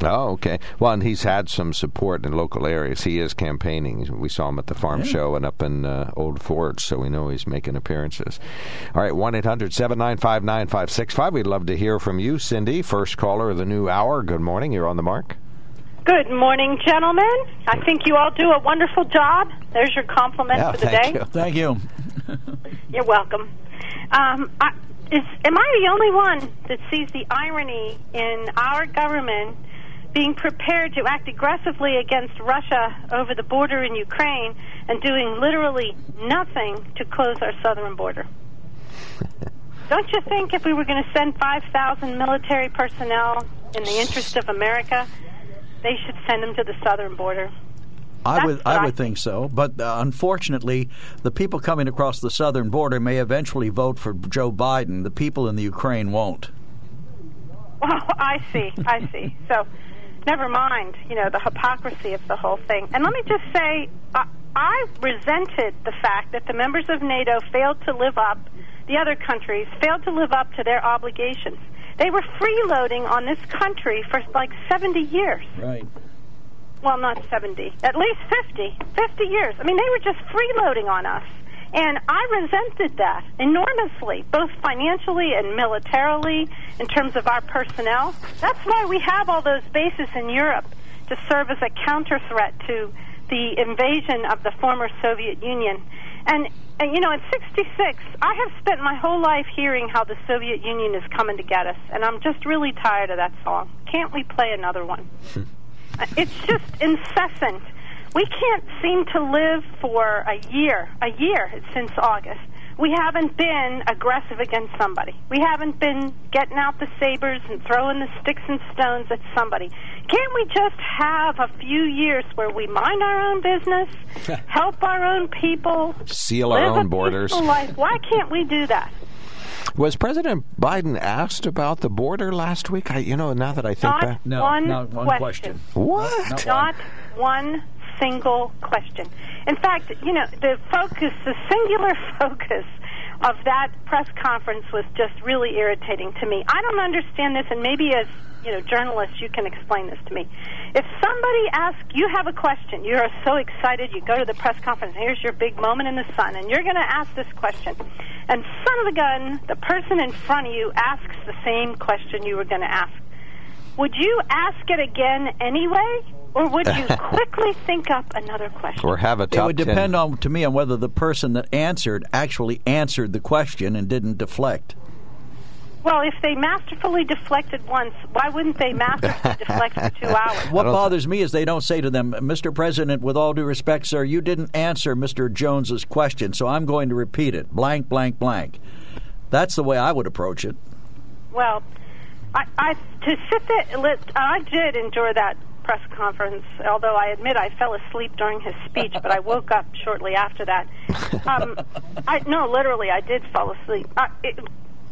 Oh, okay. Well, and he's had some support in local areas. He is campaigning. We saw him at the farm yeah. show and up in uh, Old Forge, so we know he's making appearances. All right, 1 800 795 9565. We'd love to hear from you, Cindy, first caller of the new hour. Good morning. You're on the mark. Good morning, gentlemen. I think you all do a wonderful job. There's your compliment yeah, for the thank day. You. Thank you. [laughs] You're welcome. Um, I, is, am I the only one that sees the irony in our government being prepared to act aggressively against Russia over the border in Ukraine and doing literally nothing to close our southern border. [laughs] Don't you think if we were going to send 5,000 military personnel in the interest of America, they should send them to the southern border? I would, I would think so, but uh, unfortunately, the people coming across the southern border may eventually vote for Joe Biden. The people in the Ukraine won't. [laughs] Oh, I see. I see. So, never mind, you know, the hypocrisy of the whole thing. And let me just say, uh, I resented the fact that the members of NATO failed to live up, the other countries failed to live up to their obligations. They were freeloading on this country for like 70 years. Right. Well, not 70, at least 50. 50 years. I mean, they were just freeloading on us. And I resented that enormously, both financially and militarily, in terms of our personnel. That's why we have all those bases in Europe to serve as a counter threat to the invasion of the former Soviet Union. And, and, you know, in 66, I have spent my whole life hearing how the Soviet Union is coming to get us, and I'm just really tired of that song. Can't we play another one? Hmm. it's just incessant we can't seem to live for a year, a year since August. We haven't been aggressive against somebody. We haven't been getting out the sabers and throwing the sticks and stones at somebody. Can't we just have a few years where we mind our own business, [laughs] help our own people, seal our own borders? Life? Why can't we do that? Was President Biden asked about the border last week? I, you know, now that I think not back, no, one not one question. question. What? Not, not one single question. In fact, you know, the focus, the singular [laughs] focus of that press conference was just really irritating to me. I don't understand this, and maybe as you know, journalists, you can explain this to me. If somebody asks, you have a question, you are so excited, you go to the press conference, here's your big moment in the sun, and you're going to ask this question. And son of a gun, the person in front of you asks the same question you were going to ask. Would you ask it again anyway? Or would you [laughs] quickly think up another question? Or have a top It would 10. depend on to me on whether the person that answered actually answered the question and didn't deflect. Well, if they masterfully deflected once, why wouldn't they masterfully [laughs] deflect for two hours? What bothers me is they don't say to them, Mr. President, with all due respect, sir, you didn't answer Mr. Jones's question, so I'm going to repeat it. Blank, blank, blank. That's the way I would approach it. Well, I, I to sit there. I did enjoy that press conference, although I admit I fell asleep during his speech, but I woke up shortly after that. Um, I no, literally, I did fall asleep. I, it,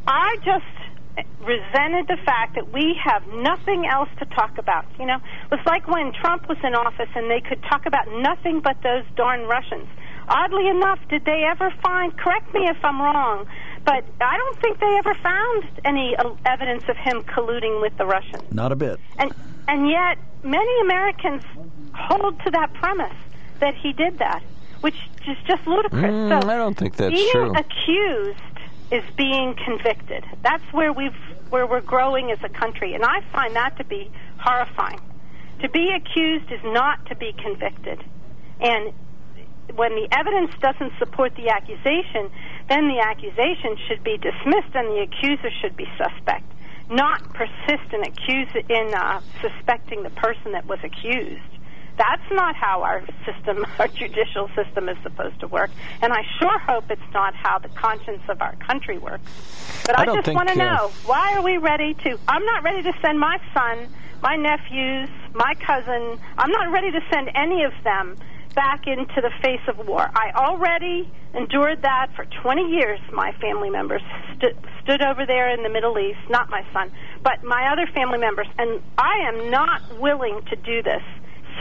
I just resented the fact that we have nothing else to talk about. You know, it was like when Trump was in office and they could talk about nothing but those darn Russians. Oddly enough, did they ever find? Correct me if I'm wrong, but I don't think they ever found any uh, evidence of him colluding with the Russians. Not a bit. And and yet, many Americans hold to that premise that he did that, which is just ludicrous. Mm, so I don't think that's being true. accused is being convicted. That's where we've where we're growing as a country, and I find that to be horrifying. To be accused is not to be convicted, and when the evidence doesn't support the accusation, then the accusation should be dismissed and the accuser should be suspect, not persist in accuse in uh, suspecting the person that was accused. That's not how our system, [laughs] our judicial system, is supposed to work. And I sure hope it's not how the conscience of our country works. But I I, just want to uh, know why are we ready to? I'm not ready to send my son, my nephews, my cousin. I'm not ready to send any of them back into the face of war. I already endured that for 20 years. My family members stu- stood over there in the Middle East, not my son, but my other family members, and I am not willing to do this.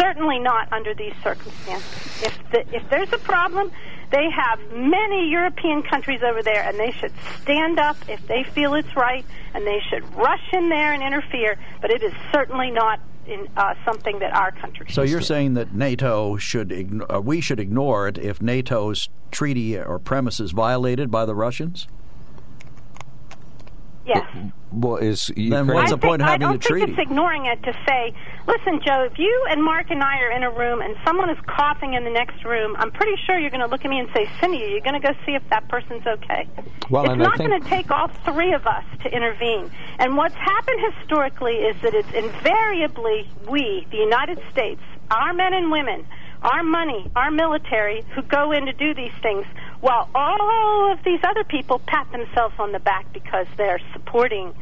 Certainly not under these circumstances. If the, if there's a problem, they have many European countries over there, and they should stand up if they feel it's right, and they should rush in there and interfere. But it is certainly not in uh, something that our country. So you're do. saying that NATO should ign- uh, we should ignore it if NATO's treaty or premise is violated by the Russians? Yes. Well, is Then what's the point of having I the don't think treaty? it's ignoring it to say, listen, Joe, if you and Mark and I are in a room and someone is coughing in the next room, I'm pretty sure you're going to look at me and say, Cindy, are you going to go see if that person's okay? Well, it's not think- going to take all three of us to intervene. And what's happened historically is that it's invariably we, the United States, our men and women, our money, our military, who go in to do these things, while all of these other people pat themselves on the back because they're supporting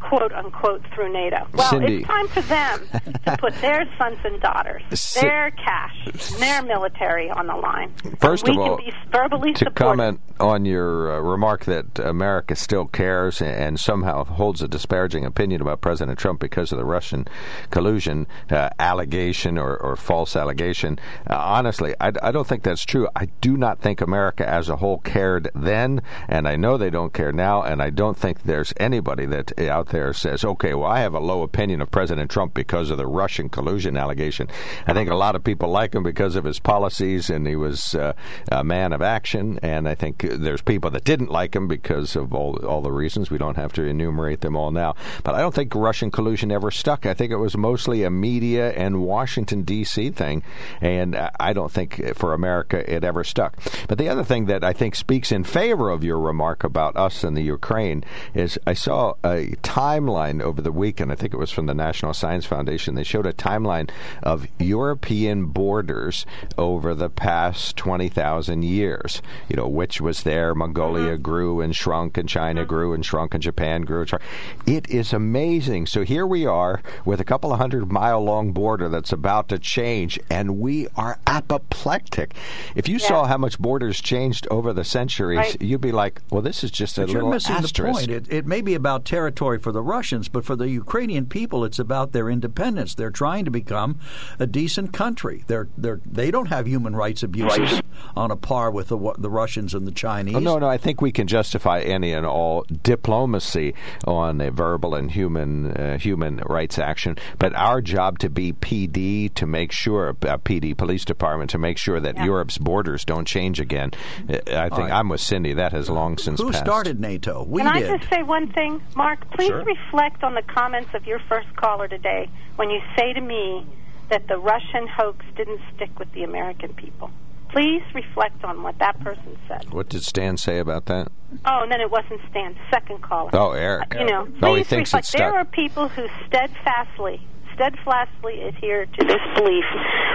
quote unquote through NATO. Well, Cindy. it's time for them to put [laughs] their sons and daughters, Ci- their cash, their military on the line. First of we all, can be verbally to supportive. comment on your uh, remark that America still cares and somehow holds a disparaging opinion about President Trump because of the Russian collusion uh, allegation or, or false allegation, uh, honestly, I, I don't think that's true. I do not think America as a whole cared then, and I know they don't care now, and I don't think there's anybody that out there says, okay, well, I have a low opinion of President Trump because of the Russian collusion allegation. I think a lot of people like him because of his policies, and he was uh, a man of action. And I think there's people that didn't like him because of all all the reasons. We don't have to enumerate them all now. But I don't think Russian collusion ever stuck. I think it was mostly a media and Washington D.C. thing, and I don't think for America it ever stuck. But the other thing that I think speaks in favor of your remark about us and the Ukraine is I saw a timeline over the weekend. I think it was from the National Science Foundation. They showed a timeline of European borders over the past 20,000 years. You know, which was there. Mongolia mm-hmm. grew and shrunk, and China mm-hmm. grew and shrunk, and Japan grew and shrunk. It is amazing. So here we are with a couple of hundred mile long border that's about to change, and we are apoplectic. If you saw how much borders changed over the centuries, Right. you'd be like, well, this is just a But you're little missing asterisk. the point. It, it may be about territory for for the Russians, but for the Ukrainian people, it's about their independence. They're trying to become a decent country. They're they're they don't have human rights abuses right. on a par with the the Russians and the Chinese. Oh, no, no, I think we can justify any and all diplomacy on a verbal and human uh, human rights action, but our job to be PD to make sure uh, PD police department to make sure that yeah. Europe's borders don't change again. Uh, I think right. I'm with Cindy. That has long since Who passed. started NATO? We Can did. I just say one thing, Mark? Please sure. Reflect on the comments of your first caller today when you say to me that the Russian hoax didn't stick with the American people. Please reflect on what that person said. What did Stan say about that? Oh, and then it wasn't Stan, second caller. Oh, Eric. Uh, you know, oh, he thinks reflect. it's There are people who steadfastly, steadfastly adhere to this belief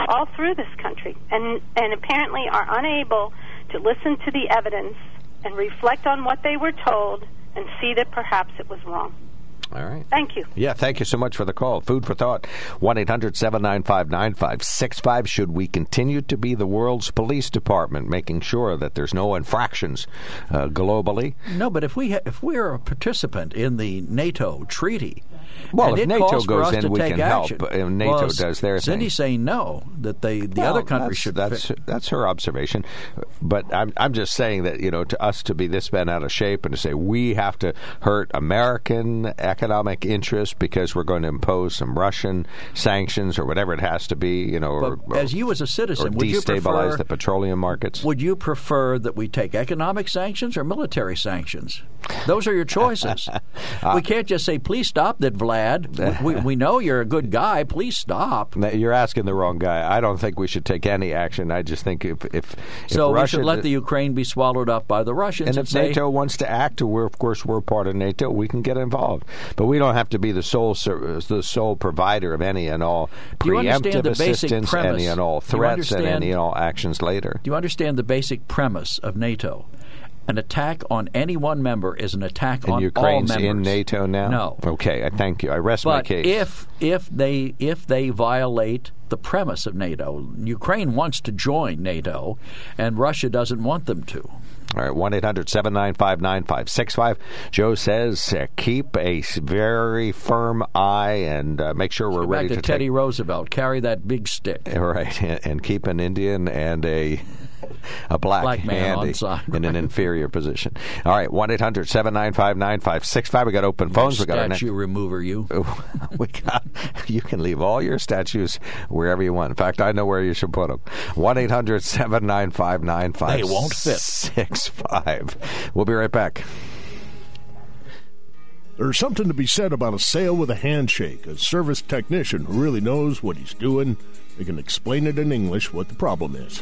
all through this country, and and apparently are unable to listen to the evidence and reflect on what they were told and see that perhaps it was wrong. All right. Thank you. Yeah, thank you so much for the call. Food for thought. 1 800 795 9565. Should we continue to be the world's police department, making sure that there's no infractions uh, globally? No, but if, we ha- if we're a participant in the NATO treaty, well, and if NATO goes in, we can action. help. And NATO well, does their Cindy's thing. saying no, that they the well, other countries that's, should. That's fit. that's her observation, but I'm I'm just saying that you know to us to be this bent out of shape and to say we have to hurt American economic interests because we're going to impose some Russian sanctions or whatever it has to be, you know, or, But as you as a citizen, or would you destabilize prefer, the petroleum markets. Would you prefer that we take economic sanctions or military sanctions? Those are your choices. [laughs] we uh, can't just say, "Please stop that, Vlad." We, we [laughs] know you're a good guy. Please stop. You're asking the wrong guy. I don't think we should take any action. I just think if if, so if we Russia should let the Ukraine be swallowed up by the Russians. and And, if say, NATO wants to act, we're of course we're part of NATO. We can get involved, but we don't have to be the sole the sole provider of any and all Do you understand preemptive the assistance, premise? any and all threats, and any and all actions later. Do you understand the basic premise of NATO? An attack on any one member is an attack And on Ukraine's all members. in NATO now. No. Okay, I thank you. I rest my But case. if if they if they violate the premise of NATO, Ukraine wants to join NATO, and Russia doesn't want them to. All right, 1 800 795 9565. Joe says uh, keep a very firm eye and uh, make sure we're ready back to, to Teddy take. Roosevelt. Carry that big stick. All [laughs] right, and, and keep an Indian and a [laughs] a black, Black man on handy side, in an inferior position. All right, 1 800 795 9565. We got open phones. We got our Statue remover, you. [laughs] we got you can leave all your statues wherever you want. In fact, I know where you should put them. One 795 They won't fit. 95 We'll be right back. There's something to be said about a sale with a handshake, a service technician who really knows what he's doing. They can explain it in English what the problem is.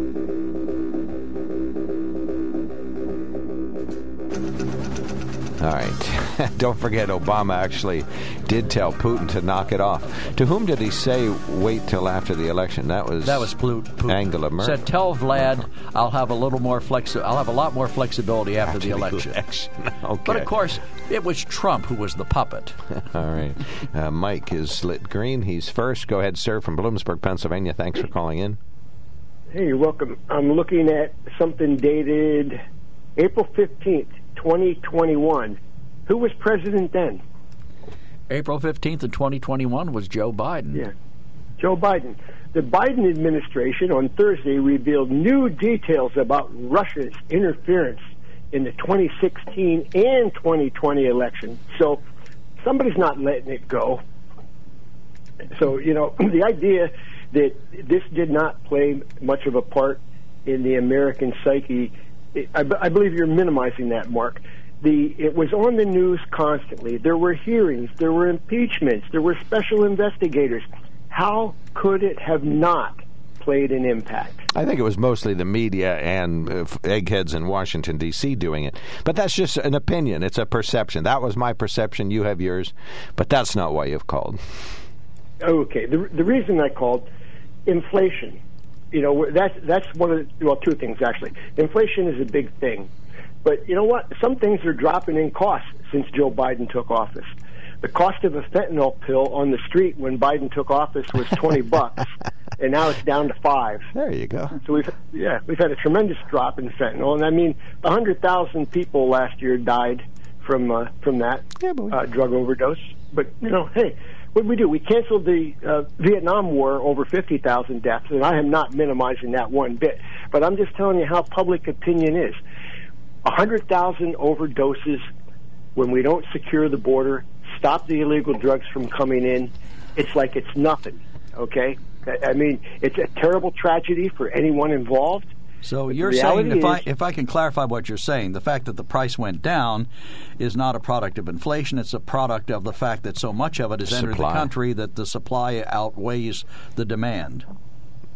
All right. [laughs] Don't forget, Obama actually did tell Putin to knock it off. To whom did he say wait till after the election? That was That was Plu- Putin. Angela Merkel. Said, "Tell Vlad, I'll have a little more flexi- I'll have a lot more flexibility after, the the election." [laughs] okay. But of course, it was Trump who was the puppet. [laughs] All right. Uh, Mike is lit green. He's first. Go ahead, sir, from Bloomsburg, Pennsylvania. Thanks for calling in. Hey, you're welcome. I'm looking at something dated April 15th, 2021. Who was president then? April 15th of 2021 was Joe Biden. Yeah. Joe Biden. The Biden administration on Thursday revealed new details about Russia's interference in the 2016 and 2020 election. So somebody's not letting it go. So, you know, [clears throat] the idea that this did not play much of a part in the American psyche I, I believe you're minimizing that, Mark. The it was on the news constantly. There were hearings, there were impeachments, there were special investigators. How could it have not played an impact? I think it was mostly the media and uh, eggheads in Washington D.C. doing it, but that's just an opinion. It's a perception. That was my perception. You have yours, but that's not why you've called. Okay. The the reason I called inflation. You know, that's that's one of the, well, two things actually. Inflation is a big thing, but you know what? Some things are dropping in cost since Joe Biden took office. The cost of a fentanyl pill on the street when Biden took office was [laughs] twenty bucks, and now it's down to five. There you go. So we've yeah we've had a tremendous drop in fentanyl, and I mean a hundred thousand people last year died from uh, from that uh, drug overdose. But you know, hey, what we do? We canceled the uh, Vietnam War over 50,000 deaths, and I am not minimizing that one bit. But I'm just telling you how public opinion is. 100,000 overdoses when we don't secure the border, stop the illegal drugs from coming in. It's like it's nothing, okay? I mean, it's a terrible tragedy for anyone involved. So But you're saying, reality if I if I can clarify what you're saying, the fact that the price went down is not a product of inflation; it's a product of the fact that so much of it has entered the country that the supply outweighs the demand.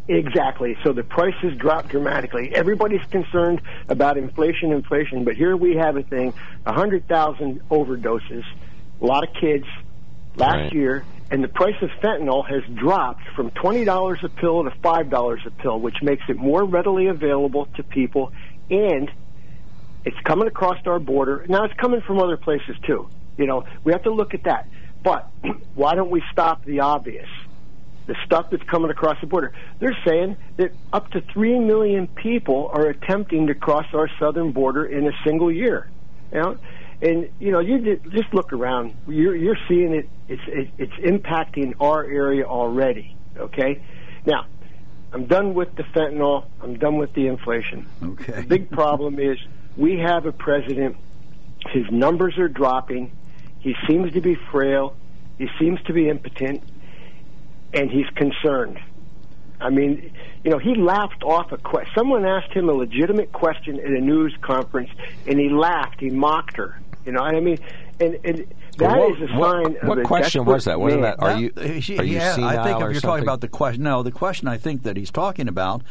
Exactly. So the prices dropped dramatically. Everybody's concerned about inflation, inflation, but here we have a thing: a hundred thousand overdoses, a lot of kids last Right. year, and the price of fentanyl has dropped from twenty dollars a pill to five dollars a pill, which makes it more readily available to people, and it's coming across our border. Now it's coming from other places too. You know, we have to look at that. But [clears throat] why don't we stop the obvious? The stuff that's coming across the border. They're saying that up to 3 million people are attempting to cross our southern border in a single year. You know? And, you know, you just look around. You're, you're seeing it. It's, it, it's impacting our area already. Okay? Now, I'm done with the fentanyl. I'm done with the inflation. Okay. The big problem is we have a president. His numbers are dropping. He seems to be frail. He seems to be impotent, and he's concerned. I mean, you know, he laughed off a question. Someone asked him a legitimate question at a news conference, and he laughed. He mocked her. You know, what I mean, and and that Well, is what- a what- sign of what a question was that? Wasn't that- are you- are you yeah, I think if you're something? talking about the question, no, the question I think that he's talking about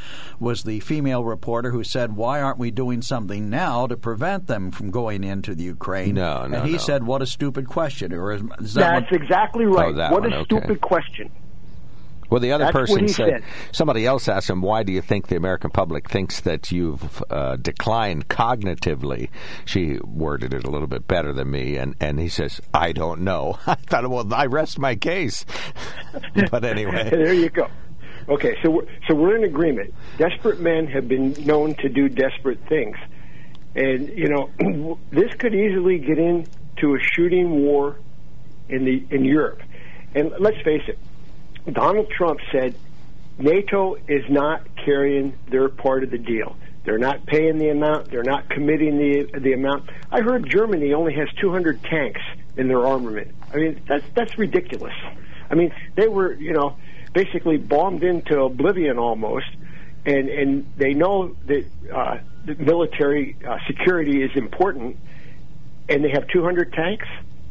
was the female reporter who said, "Why aren't we doing something now to prevent them from going into the Ukraine?" No, no, And he no. said, "What a stupid question." Or is, is that That's what- exactly right. Oh, that what one, a okay. stupid question. Well, the other That's person said, said. somebody else asked him, "Why do you think the American public thinks that you've uh, declined cognitively?" She worded it a little bit better than me, and and he says, "I don't know." [laughs] I thought, well, I rest my case. [laughs] but anyway, [laughs] there you go. Okay, so we're, so we're in agreement. Desperate men have been known to do desperate things, and you know [clears throat] this could easily get into a shooting war in the in Europe. And let's face it, Donald Trump said NATO is not carrying their part of the deal. They're not paying the amount. They're not committing the the amount. I heard Germany only has 200 tanks in their armament. I mean, that's that's ridiculous. I mean, they were you know basically bombed into oblivion almost, and and they know that uh, the military uh, security is important, and they have 200 tanks,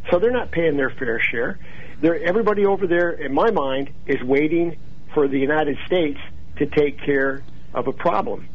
so they're not paying their fair share. They're, everybody over there, in my mind, is waiting for the United States to take care of a problem.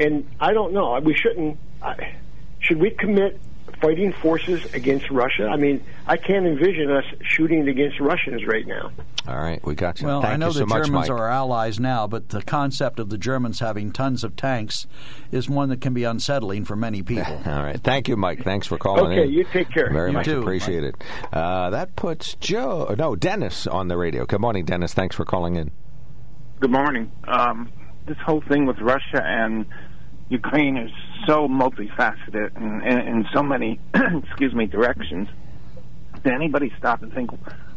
And I don't know. We shouldn't. I, should we commit fighting forces against Russia? I mean, I can't envision us shooting against Russians right now. all right, we got you. Well, Thank I know you so the much, Germans Mike. are our allies now, but the concept of the Germans having tons of tanks is one that can be unsettling for many [laughs] people. All right. Thank you, Mike. Thanks for calling in. Okay, you take care. Very You much too, appreciate it. Uh, that puts Joe, no, Dennis on the radio. Good morning, Dennis. Thanks for calling in. Good morning. Um, this whole thing with Russia and Ukraine is so multifaceted and in, so many, [clears throat] excuse me, directions. Did anybody stop and think,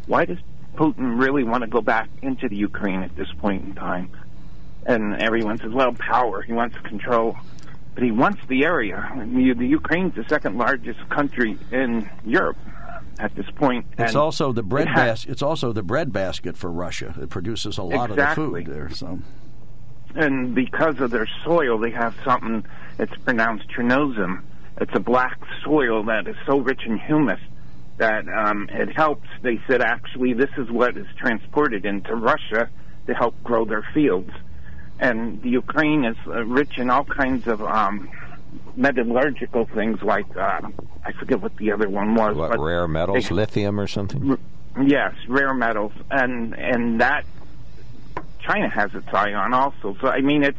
why does Putin really want to go back into the Ukraine at this point in time? And everyone says, well, power. He wants control. But he wants the area. I mean, the Ukraine's the second largest country in Europe at this point. It's also the breadbasket. it It's also the breadbasket for Russia. It produces a lot Exactly. of the food there. So and because of their soil, they have something. It's pronounced Chernozem. It's a black soil that is so rich in humus that um, it helps. They said actually this is what is transported into Russia to help grow their fields. And the Ukraine is uh, rich in all kinds of um, metallurgical things like uh, I forget what the other one was. What, but rare metals, they- lithium or something? Yes, rare metals, and and that China has its eye on also. So I mean, it's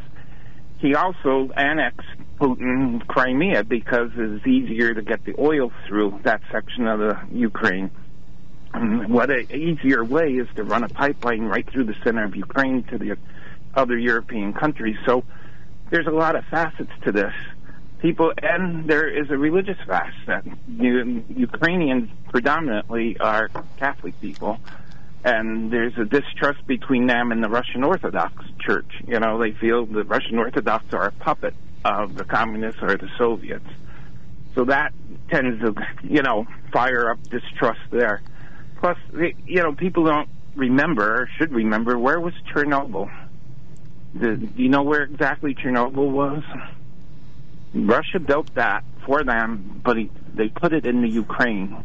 he also annexed Putin Crimea because it's easier to get the oil through that section of the Ukraine. And [clears throat] what a easier way is to run a pipeline right through the center of Ukraine to the other European countries. So there's a lot of facets to this. People, and there is a religious facet. Ukrainians predominantly are Catholic people, and there's a distrust between them and the Russian Orthodox Church. You know, they feel the Russian Orthodox are a puppet of the communists or the Soviets. So that tends to, you know, fire up distrust there. Plus, you know, people don't remember or should remember where was Chernobyl. Do you know where exactly Chernobyl was? Russia built that for them, but he, they put it in the Ukraine.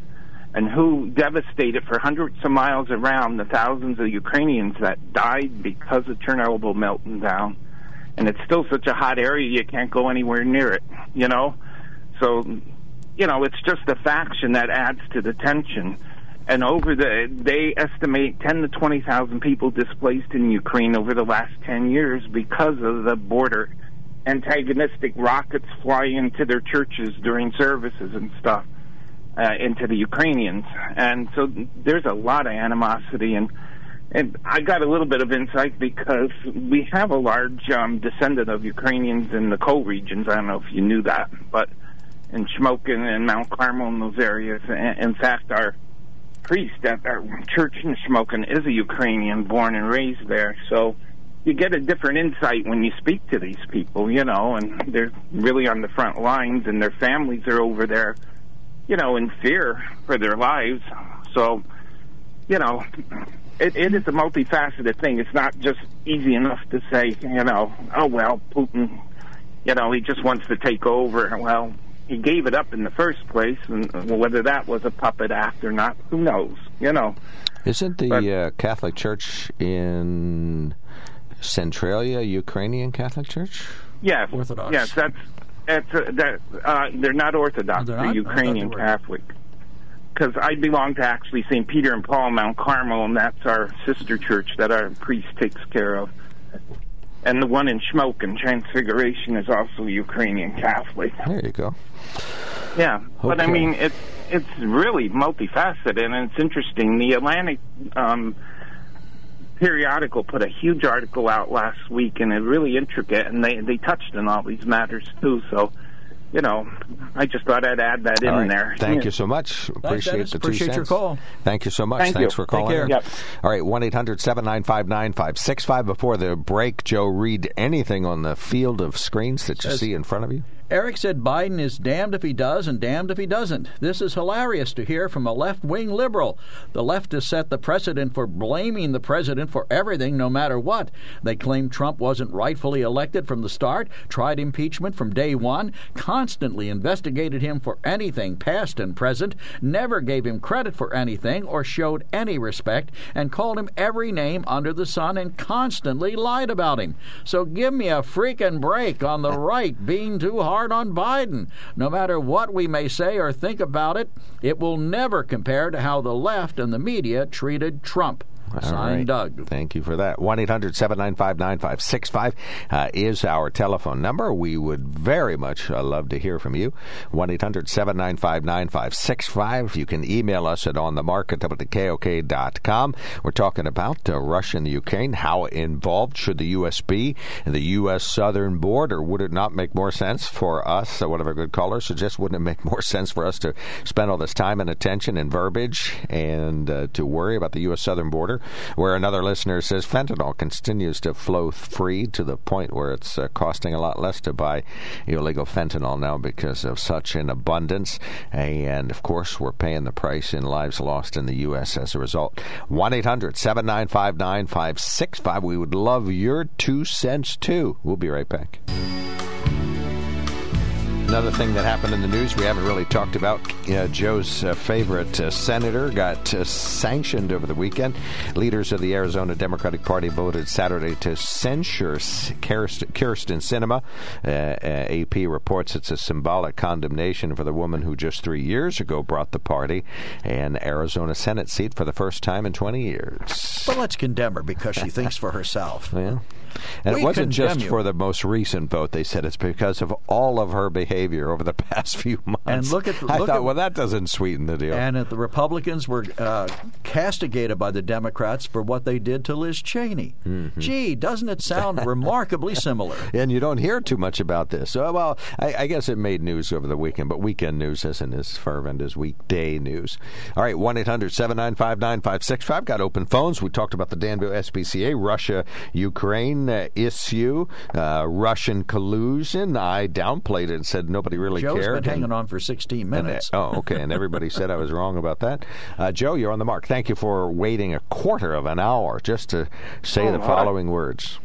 And who devastated for hundreds of miles around the thousands of Ukrainians that died because of Chernobyl melting down. And it's still such a hot area you can't go anywhere near it, you know? So, you know, it's just a faction that adds to the tension. And over the, they estimate 10 to 20,000 people displaced in Ukraine over the last 10 years because of the border antagonistic rockets flying into their churches during services and stuff uh, into the Ukrainians, and so there's a lot of animosity and. And I got a little bit of insight because we have a large um, descendant of Ukrainians in the coal regions. I don't know if you knew that, but in Shamokin and Mount Carmel and those areas. In in fact, our priest at our church in Shamokin is a Ukrainian, born and raised there. So you get a different insight when you speak to these people, you know, and they're really on the front lines, and their families are over there, you know, in fear for their lives. So, you know, it, it is a multifaceted thing. It's not just easy enough to say, you know, oh well, Putin, you know, he just wants to take over. Well, he gave it up in the first place, and whether that was a puppet act or not, who knows? You know. Isn't the uh, Catholic Church in Centralia Ukrainian Catholic Church? Yes, Orthodox. Yes, that's that's uh, that. Uh, they're not Orthodox. They're they're, not? Ukrainian thought they were. Catholic. Because I belong to actually St. Peter and Paul, Mount Carmel, and that's our sister church that our priest takes care of. And the one in Shamokin, Transfiguration, is also Ukrainian Catholic. There you go. Yeah, but I mean, it's it's really multifaceted, and it's interesting. The Atlantic um, periodical put a huge article out last week, and it's really intricate, and they they touched on all these matters too. So, you know, I just thought I'd add that in All right. there. Thank Yeah. you so much. Appreciate Dennis. the two Appreciate your call. Thank you so much. Thank Thanks you. for Take calling. care. Yep. All right, 1 800 795 9565. Before the break, Joe, read anything on the field of screens that you Says- see in front of you? Eric said Biden is damned if he does and damned if he doesn't. This is hilarious to hear from a left wing liberal. The left has set the precedent for blaming the president for everything, no matter what. They claim Trump wasn't rightfully elected from the start, tried impeachment from day one, constantly investigated him for anything, past and present, never gave him credit for anything or showed any respect, and called him every name under the sun and constantly lied about him. So give me a freaking break on the right being too hard on Biden. No matter what we may say or think about it, it will never compare to how the left and the media treated Trump. All Signed right. Doug. Thank you for that. 1 800 795 9565 is our telephone number. We would very much uh, love to hear from you. 1 800 795 9565. You can email us at onthemark at WKOK.com. We're talking about uh, Russia and the Ukraine. How involved should the U.S. be in the U.S. southern border? Would it not make more sense for us, uh, one of our good callers suggests, wouldn't it make more sense for us to spend all this time and attention and verbiage and uh, to worry about the U.S. southern border Where another listener says fentanyl continues to flow free to the point where it's uh, costing a lot less to buy illegal fentanyl now because of such an abundance. And of course, we're paying the price in lives lost in the U.S. as a result. 1 800 795 9565. We would love your two cents too. We'll be right back. Another thing that happened in the news we haven't really talked about uh, Joe's uh, favorite uh, senator got uh, sanctioned over the weekend. Leaders of the Arizona Democratic Party voted Saturday to censure Kirsten, Kyrsten Sinema. Uh, uh, AP reports it's a symbolic condemnation for the woman who just three years ago brought the party an Arizona Senate seat for the first time in 20 years. Well, let's condemn her because she thinks for herself. [laughs] Yeah. And We it wasn't just you. for the most recent vote. They said it's because of all of her behavior over the [laughs] past few months. And look at the- I look thought, at- well, that doesn't sweeten the deal. And the Republicans were uh, castigated by the Democrats for what they did to Liz Cheney. Mm-hmm. Gee, doesn't it sound [laughs] remarkably similar? and you don't hear too much about this. So, well, I, I guess it made news over the weekend, but weekend news isn't as fervent as weekday news. All right, 1 800 795 9565. Got open phones. We talked about the Danville SPCA, Russia Ukraine uh, issue, uh, Russian collusion. I downplayed it and said nobody really Joe's cared. been hanging on for 16 and, uh, minutes. oh, okay. And everybody said I was wrong about that. Uh, Joe, you're on the mark. Thank you for waiting a quarter of an hour just to say Oh, the hi. following words.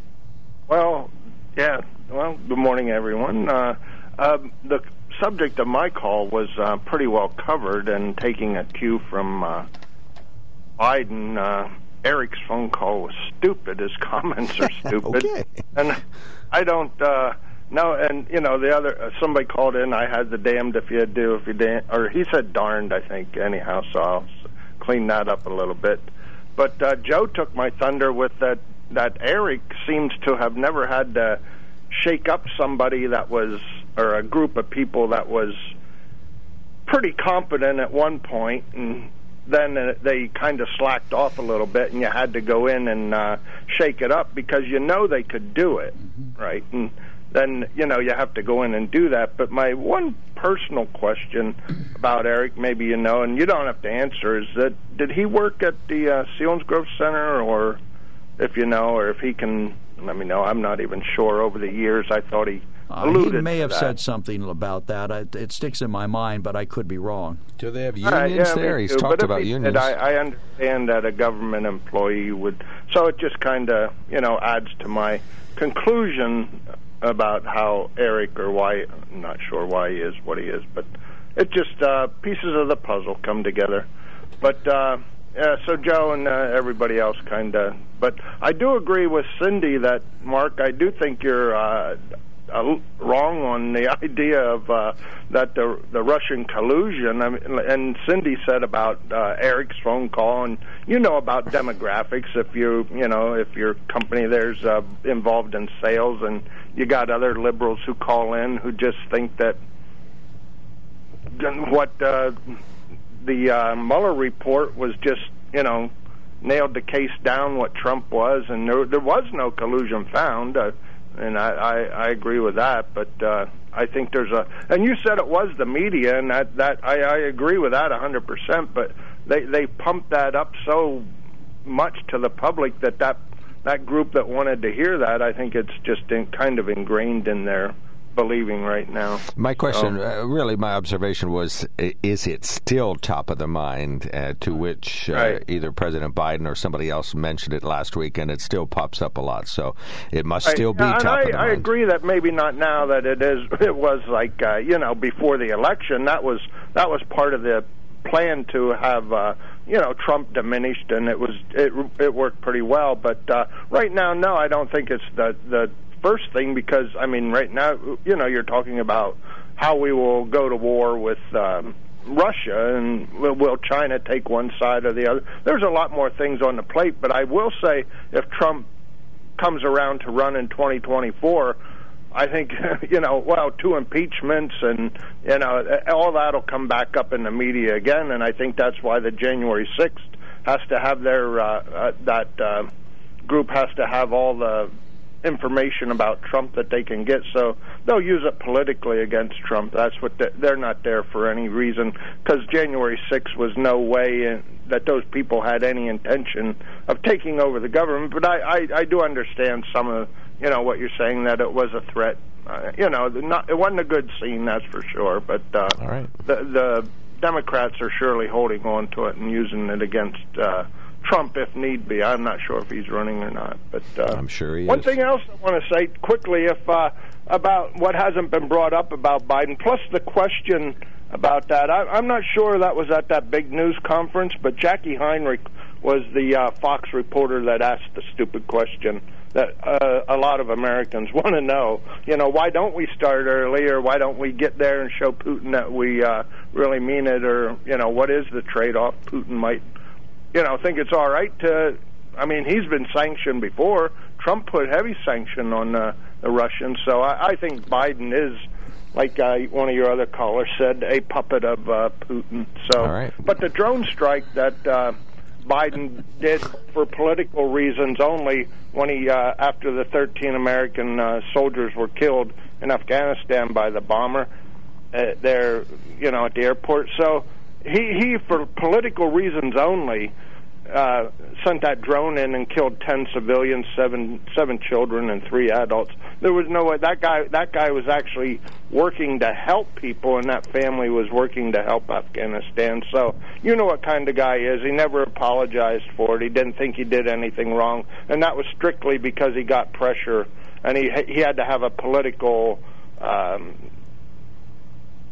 Well, yeah. Well, good morning, everyone. Uh, um, the subject of my call was uh, pretty well covered, and taking a cue from uh, Biden, uh, Eric's phone call was stupid. His [laughs] comments are [laughs] stupid, Okay. and I don't. Uh, no, and you know the other uh, somebody called in. I had the damned if you do if you damn, or he said darned. I think anyhow. So I'll s- clean that up a little bit. But uh, Joe took my thunder with that. That Eric seems to have never had to shake up somebody that was, or a group of people that was pretty competent at one point, and then uh, they kind of slacked off a little bit, and you had to go in and uh, shake it up because you know they could do it, right? And then you know you have to go in and do that. But my one personal question about Eric, maybe you know, and you don't have to answer, is that did he work at the uh, Selinsgrove Center, or if you know, or if he can let me know? I'm not even sure. Over the years, I thought he Uh, he may have that. said something about that. I, it sticks in my mind, but I could be wrong. Do they have All right, yeah, me He's too. talked but about he unions. Did, I, I understand that a government employee would. So it just kind of, you know, adds to my conclusion about how Eric or why I'm not sure why he is what he is, but it just uh, pieces of the puzzle come together. But uh, yeah, so Joe and uh, everybody else kind of. But I do agree with Cindy that Mark. I do think you're. Uh, uh, wrong on the [laughs] idea of uh, that the the Russian collusion. I mean, and Cindy said about uh, Eric's phone call, and you know about [laughs] demographics. If you you know if your company there's uh, involved in sales, and you got other liberals who call in who just think that what uh, the uh, Mueller report was just you know nailed the case down what Trump was, and there, there was no collusion found. Uh, and I, I, I agree with that, but uh, I think there's a. And you said it was the media, and that that I, I agree with that a hundred percent. But they they pumped that up so much to the public that that that group that wanted to hear that, I think it's just in, kind of ingrained in their believing right now. My question, So- uh, really, my observation was: Is it still top of the mind? Uh, to which uh, Right. either President Biden or somebody else mentioned it last week, and it still pops up a lot. So it must Right. still be and top I, of the I mind. agree that maybe not now that it is. [laughs] It was like uh, you know before the election. That was that was part of the plan to have uh, you know Trump diminished, and it was it it worked pretty well. But uh, right now, no, I don't think it's the the first thing because I mean, right now, you know, you're talking about how we will go to war with. Um, Russia and will, China take one side or the other? There's a lot more things on the plate, but I will say if Trump comes around to run in 2024, I think [laughs] you know, well, two impeachments and you know, all that'll come back up in the media again, and I think that's why the January 6th has to have their uh, uh, that uh, group has to have all the information about Trump that they can get, so they'll use it politically against Trump. That's what they, they're not there for any reason because January 6th was no way in, that those people had any intention of taking over the government. But I, I, I do understand some of you know what you're saying that it was a threat. Uh, you know, not, it wasn't a good scene, that's for sure. But uh, All right. the the Democrats are surely holding on to it and using it against uh, Trump if need be. I'm not sure if he's running or not, but uh, I'm sure he one is. One thing else I want to say quickly, if uh, about what hasn't been brought up about Biden, plus the question about that. I, I'm not sure that was at that big news conference, but Jacqui Heinrich was the uh, Fox reporter that asked the stupid question that uh, a lot of Americans [laughs] want to know. You know, why don't we start early, or why don't we get there and show Putin that we uh, really mean it, or you know, what is the trade-off? Putin might, you know, think it's all right to. I mean, he's been sanctioned before. Trump put heavy sanction on uh, the Russians, so I, I think Biden is like uh, one of your other callers said, a puppet of uh, Putin. So, right. but the drone strike that uh, Biden did for political reasons only when he, uh, after the 13 American uh, soldiers were killed in Afghanistan by the bomber uh, there, you know, at the airport. So he, he for political reasons only, uh, sent that drone in and killed ten civilians, seven seven children, and three adults. There was no way that guy that guy was actually working to help people, and that family was working to help Afghanistan. So you know what kind of guy he is. He never apologized for it. He didn't think he did anything wrong, and that was strictly because he got pressure, and he he had to have a political. Um,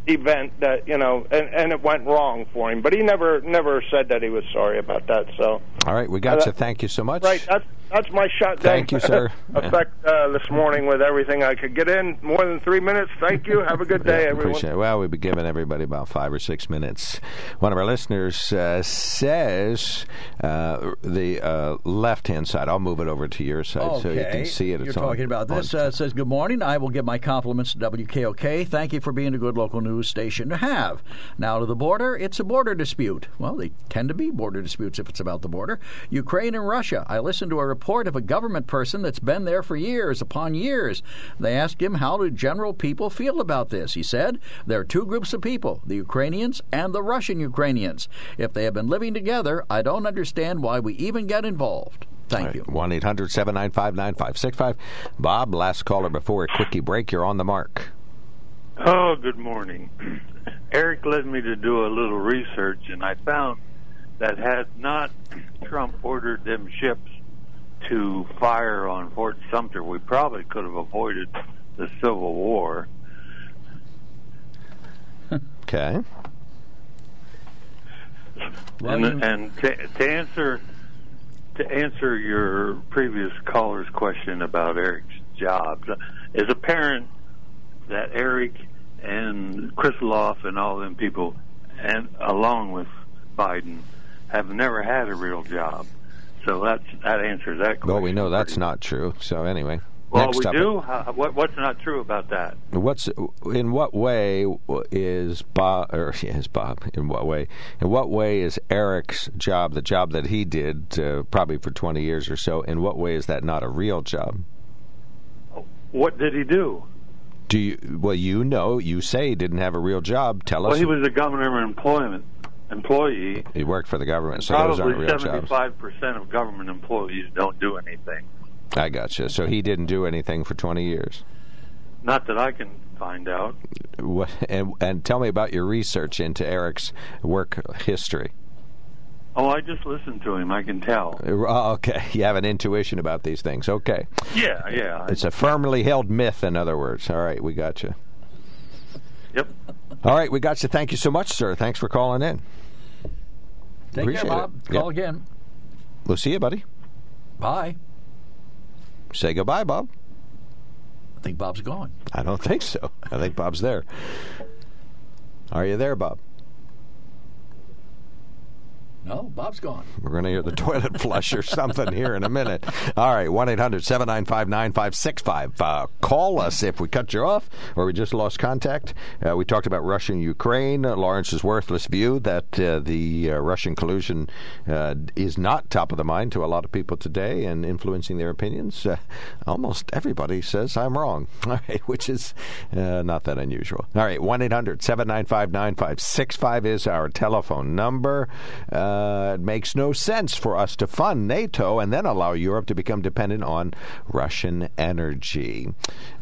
event that you know and and it went wrong for him but he never never said that he was sorry about that so All right, we got Uh, you. Thank you so much. right that's that's my shot Thank you, sir. [laughs] effect uh, this morning with everything i could get in more than three minutes thank you have a good [laughs] day Yeah, everyone appreciate it. Well, we've been giving everybody about five or six minutes. One of our listeners uh, says uh, the uh, left-hand side. I'll move it over to your side so you can see it. You're It's on- talking about this. on- Uh, says, Good morning. I will give my compliments to WKOK. Thank you for being a good local news station to have. Now to the border. It's a border dispute. Well, they tend to be border disputes if it's about the border. Ukraine and Russia. I listened to a report of a government person that's been there for years upon years. They asked him, How do general people feel about this? He said, There are two groups of people the Ukrainians and the Russian Ukrainians. If they have been living together, I don't understand why we even get involved. Thank you. 1 800 795 9565. Bob, last caller before a quickie break. You're on the mark. Oh, good morning. [clears throat] Eric led me to do a little research, and I found that had not Trump ordered them ships to fire on Fort Sumter, we probably could have avoided the Civil War. Okay. and and to, to answer to answer your previous caller's question about Eric's jobs, it's apparent that Eric and Chris Krisloff and all them people, and along with Biden, have never had a real job. So that's that answers that question. Well, we know that's not true. So anyway, Well, next we up, do. How, what, what's not true about that? What's in what way is Bob or [laughs] is Bob in what way? In what way is Eric's job the job that he did uh, probably for twenty years or so? In what way is that not a real job? What did he do? Do you well you know you say he didn't have a real job. Tell Well, us. Well, he was a government employment employee. He worked for the government, so those aren't Probably real jobs. seventy-five percent of government employees don't do anything. I gotcha. So he didn't do anything for twenty years. Not that I can find out. What, and and tell me about your research into Eric's work history. Oh, I just listened to him. I can tell. Uh, Okay, [laughs] you have an intuition about these things. Okay. Yeah, yeah. It's a firmly held myth, in other words. All right, we got you. Yep. All right, we got you. Thank you so much, sir. Thanks for calling in. Take Appreciate care, Bob. it. Call Yep. again. We'll see you, buddy. Bye. Say goodbye, Bob. I think Bob's gone. I don't think so. I think Bob's there. Are you there, Bob? No, Bob's gone. We're going to hear the toilet [laughs] flush or something here in a minute. All right, 1 800 795 9565. Uh, Call us if we cut you off or we just lost contact. Uh, we talked about Russia and Ukraine. Uh, Lawrence's worthless view that uh, the uh, Russian collusion uh, is not top of the mind to a lot of people today and influencing their opinions. Almost everybody says I'm wrong, [laughs] all right, which is not that unusual. All right, 1 800 795 9565 is our telephone number. Uh, Uh, it makes no sense for us to fund NATO and then allow Europe to become dependent on Russian energy.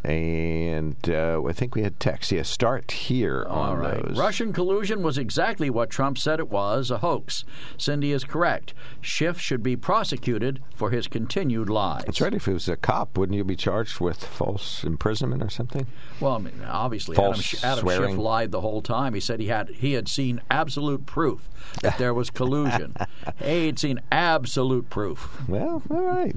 And uh, I think we had text. Yeah, start here All on right. those. Russian collusion was exactly what Trump said it was a hoax. Cindy is correct. Schiff should be prosecuted for his continued lies. That's right. If he was a cop, wouldn't you be charged with false imprisonment or something? Well, I mean, obviously, False Adam, Adam. Schiff lied the whole time. He said he had he had seen absolute proof that there was collusion. [laughs] He'd seen absolute proof. Well, all right.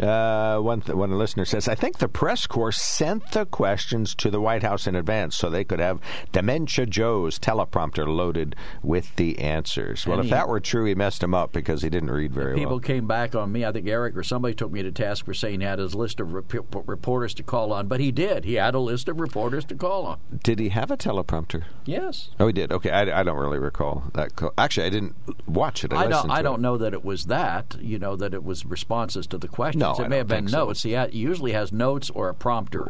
Uh, one, th- one listener says, I think the press corps sent the questions to the White House in advance so they could have Dementia Joe's teleprompter loaded with the answers. Well, And if he- that were true, he messed him up because he didn't read very People well. People came back on me. I think Eric or somebody took me to task for saying he had his list of rep- reporters to call on, but he did. He had a list of reporters to call on. Did he have a teleprompter? Yes. Oh, he did. Okay, I, I don't really recall that. Co- Actually, I didn't watch it. I, I don't. I don't it. know that it was that. You know that it was responses to the questions. No, it I may have been so. notes. He, he usually has notes or a prompter.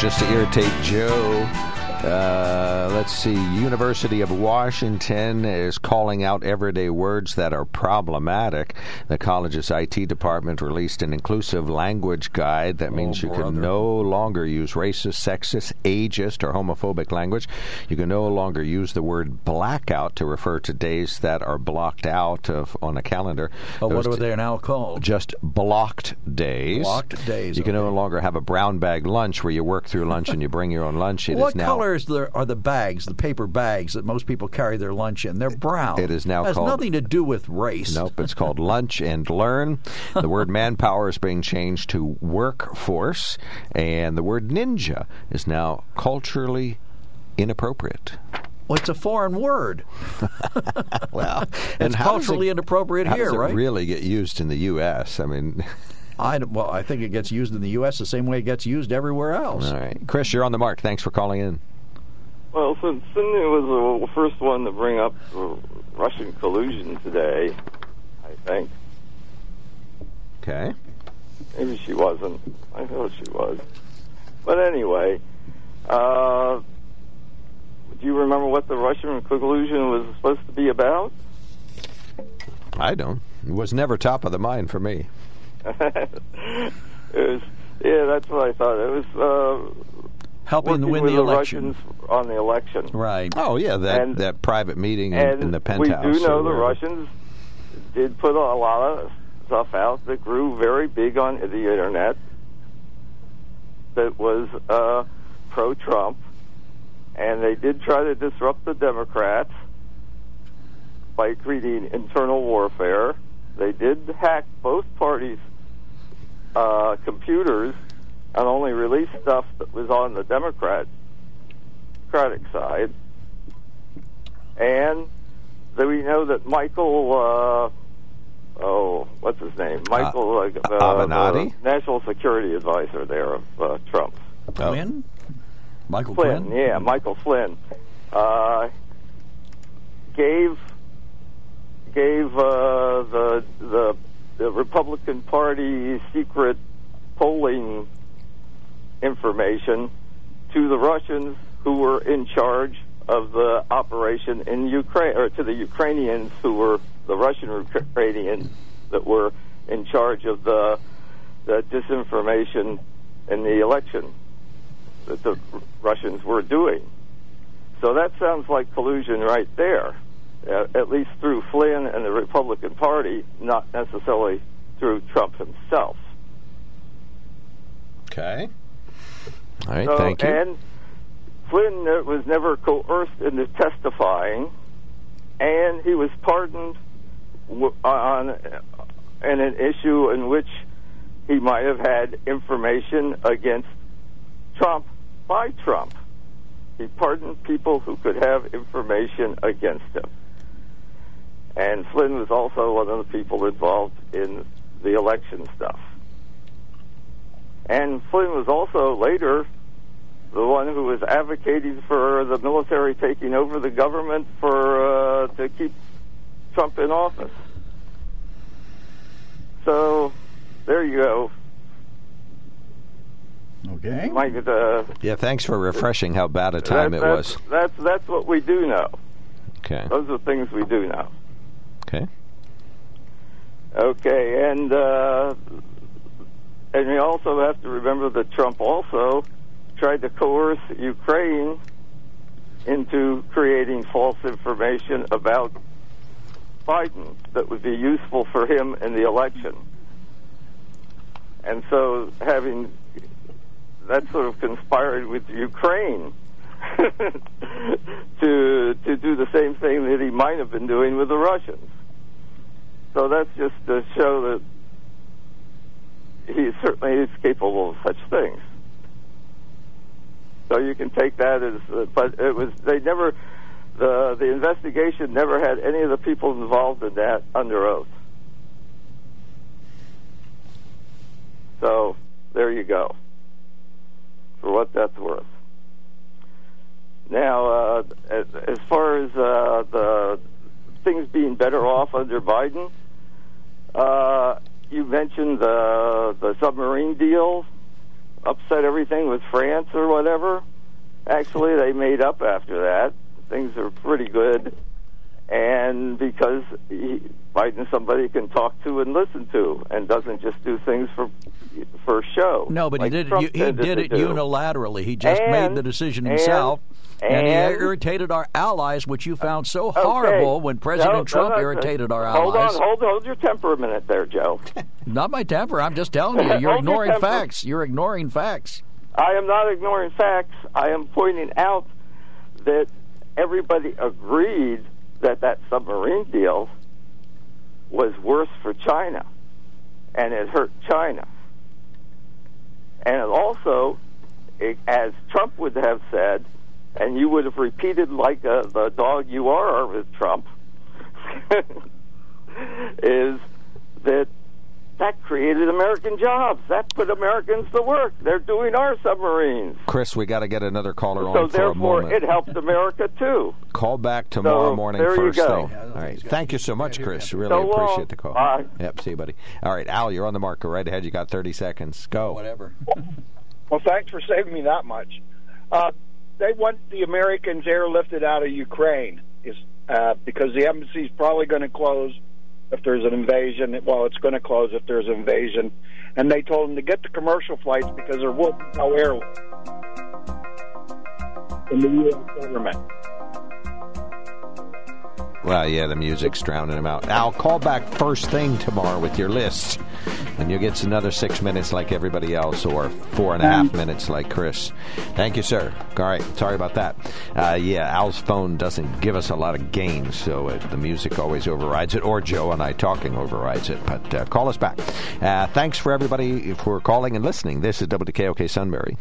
Just to irritate Joe, uh, let's see. University of Washington is calling out everyday words that are problematic. The college's IT department released an inclusive language guide that means you can no longer use racist, sexist, ageist, or homophobic language. You can no longer use the word blackout to refer to days that are blocked out of, on a calendar. Oh, what are they now called? just blocked days. Blocked days, You can no longer have a brown bag lunch where you work through lunch and you bring your own lunch. It is what now colors are the bags, the paper bags that most people carry their lunch in? They're brown. It is now it has called- nothing to do with race. Nope, it's called lunch and learn. The [laughs] word manpower is being changed to workforce, and the word ninja is now culturally inappropriate. Well, it's a foreign word. [laughs] well, [laughs] it's culturally it- inappropriate here, does it right? really get used in the U.S.? I mean, I, well, I think it gets used in the U.S. the same way it gets used everywhere else. all right, Chris, you're on the mark. Thanks for calling in. Well, since Cindy was the first one to bring up Russian collusion today, I think. Okay. Maybe she wasn't. I thought she was. But anyway, uh, do you remember what the Russian collusion was supposed to be about? I don't. It was never top of the mind for me. [laughs] it was, yeah, that's what I thought. It was uh, helping win with the election. Russians on the election. Right. Oh yeah, that And- that private meeting in, and in the we penthouse. do know the. Russians did put a lot of stuff out that grew very big on the internet that was uh, pro-Trump, and they did try to disrupt the Democrats by creating internal warfare. They did hack both parties' uh, computers and only release stuff that was on the Democrat Democratic side. And then we know that Michael, uh, oh, what's his name? Michael, uh, uh, Avenatti? the National Security Advisor there of uh, Trump. Flynn? Michael Flynn, Flynn? yeah, Michael Flynn, uh, gave gave uh, the the the Republican Party secret polling information to the Russians who were in charge of the operation in Ukraine, or to the Ukrainians who were the Russian Ukrainians that were in charge of the the disinformation in the election that the Russians were doing. So that sounds like collusion right there, at least through Flynn and the Republican Party, not necessarily through Trump himself. Okay. All right, So- thank you. And Flynn uh, was never coerced into testifying, and he was pardoned on in an issue in which he might have had information against Trump by Trump. He pardoned people who could have information against him. And Flynn was also one of the people involved in the election stuff. And Flynn was also later the one who was advocating for the military taking over the government for uh, to keep Trump in office. So there you go. Okay. Mike, uh, Yeah, thanks for refreshing how bad a time that- it that's, was. That's that's what we do know. Okay. Those are things we do know. Okay. Okay, and uh, and we also have to remember that Trump also tried to coerce Ukraine into creating false information about Biden that would be useful for him in the election. And so, having that sort of conspired with Ukraine [laughs] to to do the same thing that he might have been doing with the Russians. So that's just to show that he certainly is capable of such things. So you can take that as, uh, but it was they never the the investigation never had any of the people involved in that under oath. So there you go. For what that's worth. Now, uh, as, far as uh, the things being better off under Biden, uh, you mentioned the the submarine deal upset everything with France or whatever. Actually, they made up after that. Things are pretty good, and because he, Biden's somebody can talk to and listen to, and doesn't just do things for for show. No, but like he did. Trump It, he did it do. unilaterally. He just And- made the decision and- himself, and, he irritated our allies, which you found so Okay. horrible when President No, no, Trump no, irritated our hold allies. Hold on, hold hold your temper a minute there, Joe. [laughs] Not my temper. I'm just telling you. [laughs] You're Hold your ignoring facts. You're ignoring facts. I am not ignoring facts. I am pointing out that everybody agreed that that submarine deal was worse for China, and it hurt China. And it also, it, as Trump would have said, and you would have repeated like uh, the dog you are with Trump, [laughs] is that that created American jobs. That put Americans to work. They're doing our submarines. Chris, we got to get another caller So on for a therefore, moment. it helped America too. Call back tomorrow So, morning there you first go. thing. All right. Thank you so much, Chris. Really So long. appreciate the call. Bye. Yep. See you, buddy. All right, Al, you're on the mark. Go right ahead. You got 30 seconds. Go. Whatever. [laughs] Well, thanks for saving me that much. Uh, they want the Americans airlifted out of Ukraine is uh, because the embassy is probably going to close if there's an invasion. Well, it's going to close if there's an invasion, and they told them to get the commercial flights because there be no airlift in the U.S. government. Well, yeah, the music's drowning him out. Al, call back first thing tomorrow with your list, and you'll get another six minutes like everybody else, or four and a half minutes like Chris. Thank you, sir. All right, sorry about that. Uh, yeah, Al's phone doesn't give us a lot of gain, so uh, the music always overrides it, or Joe and I talking overrides it. But uh, call us back. Uh, thanks for everybody for calling and listening. This is WKOK Sunbury.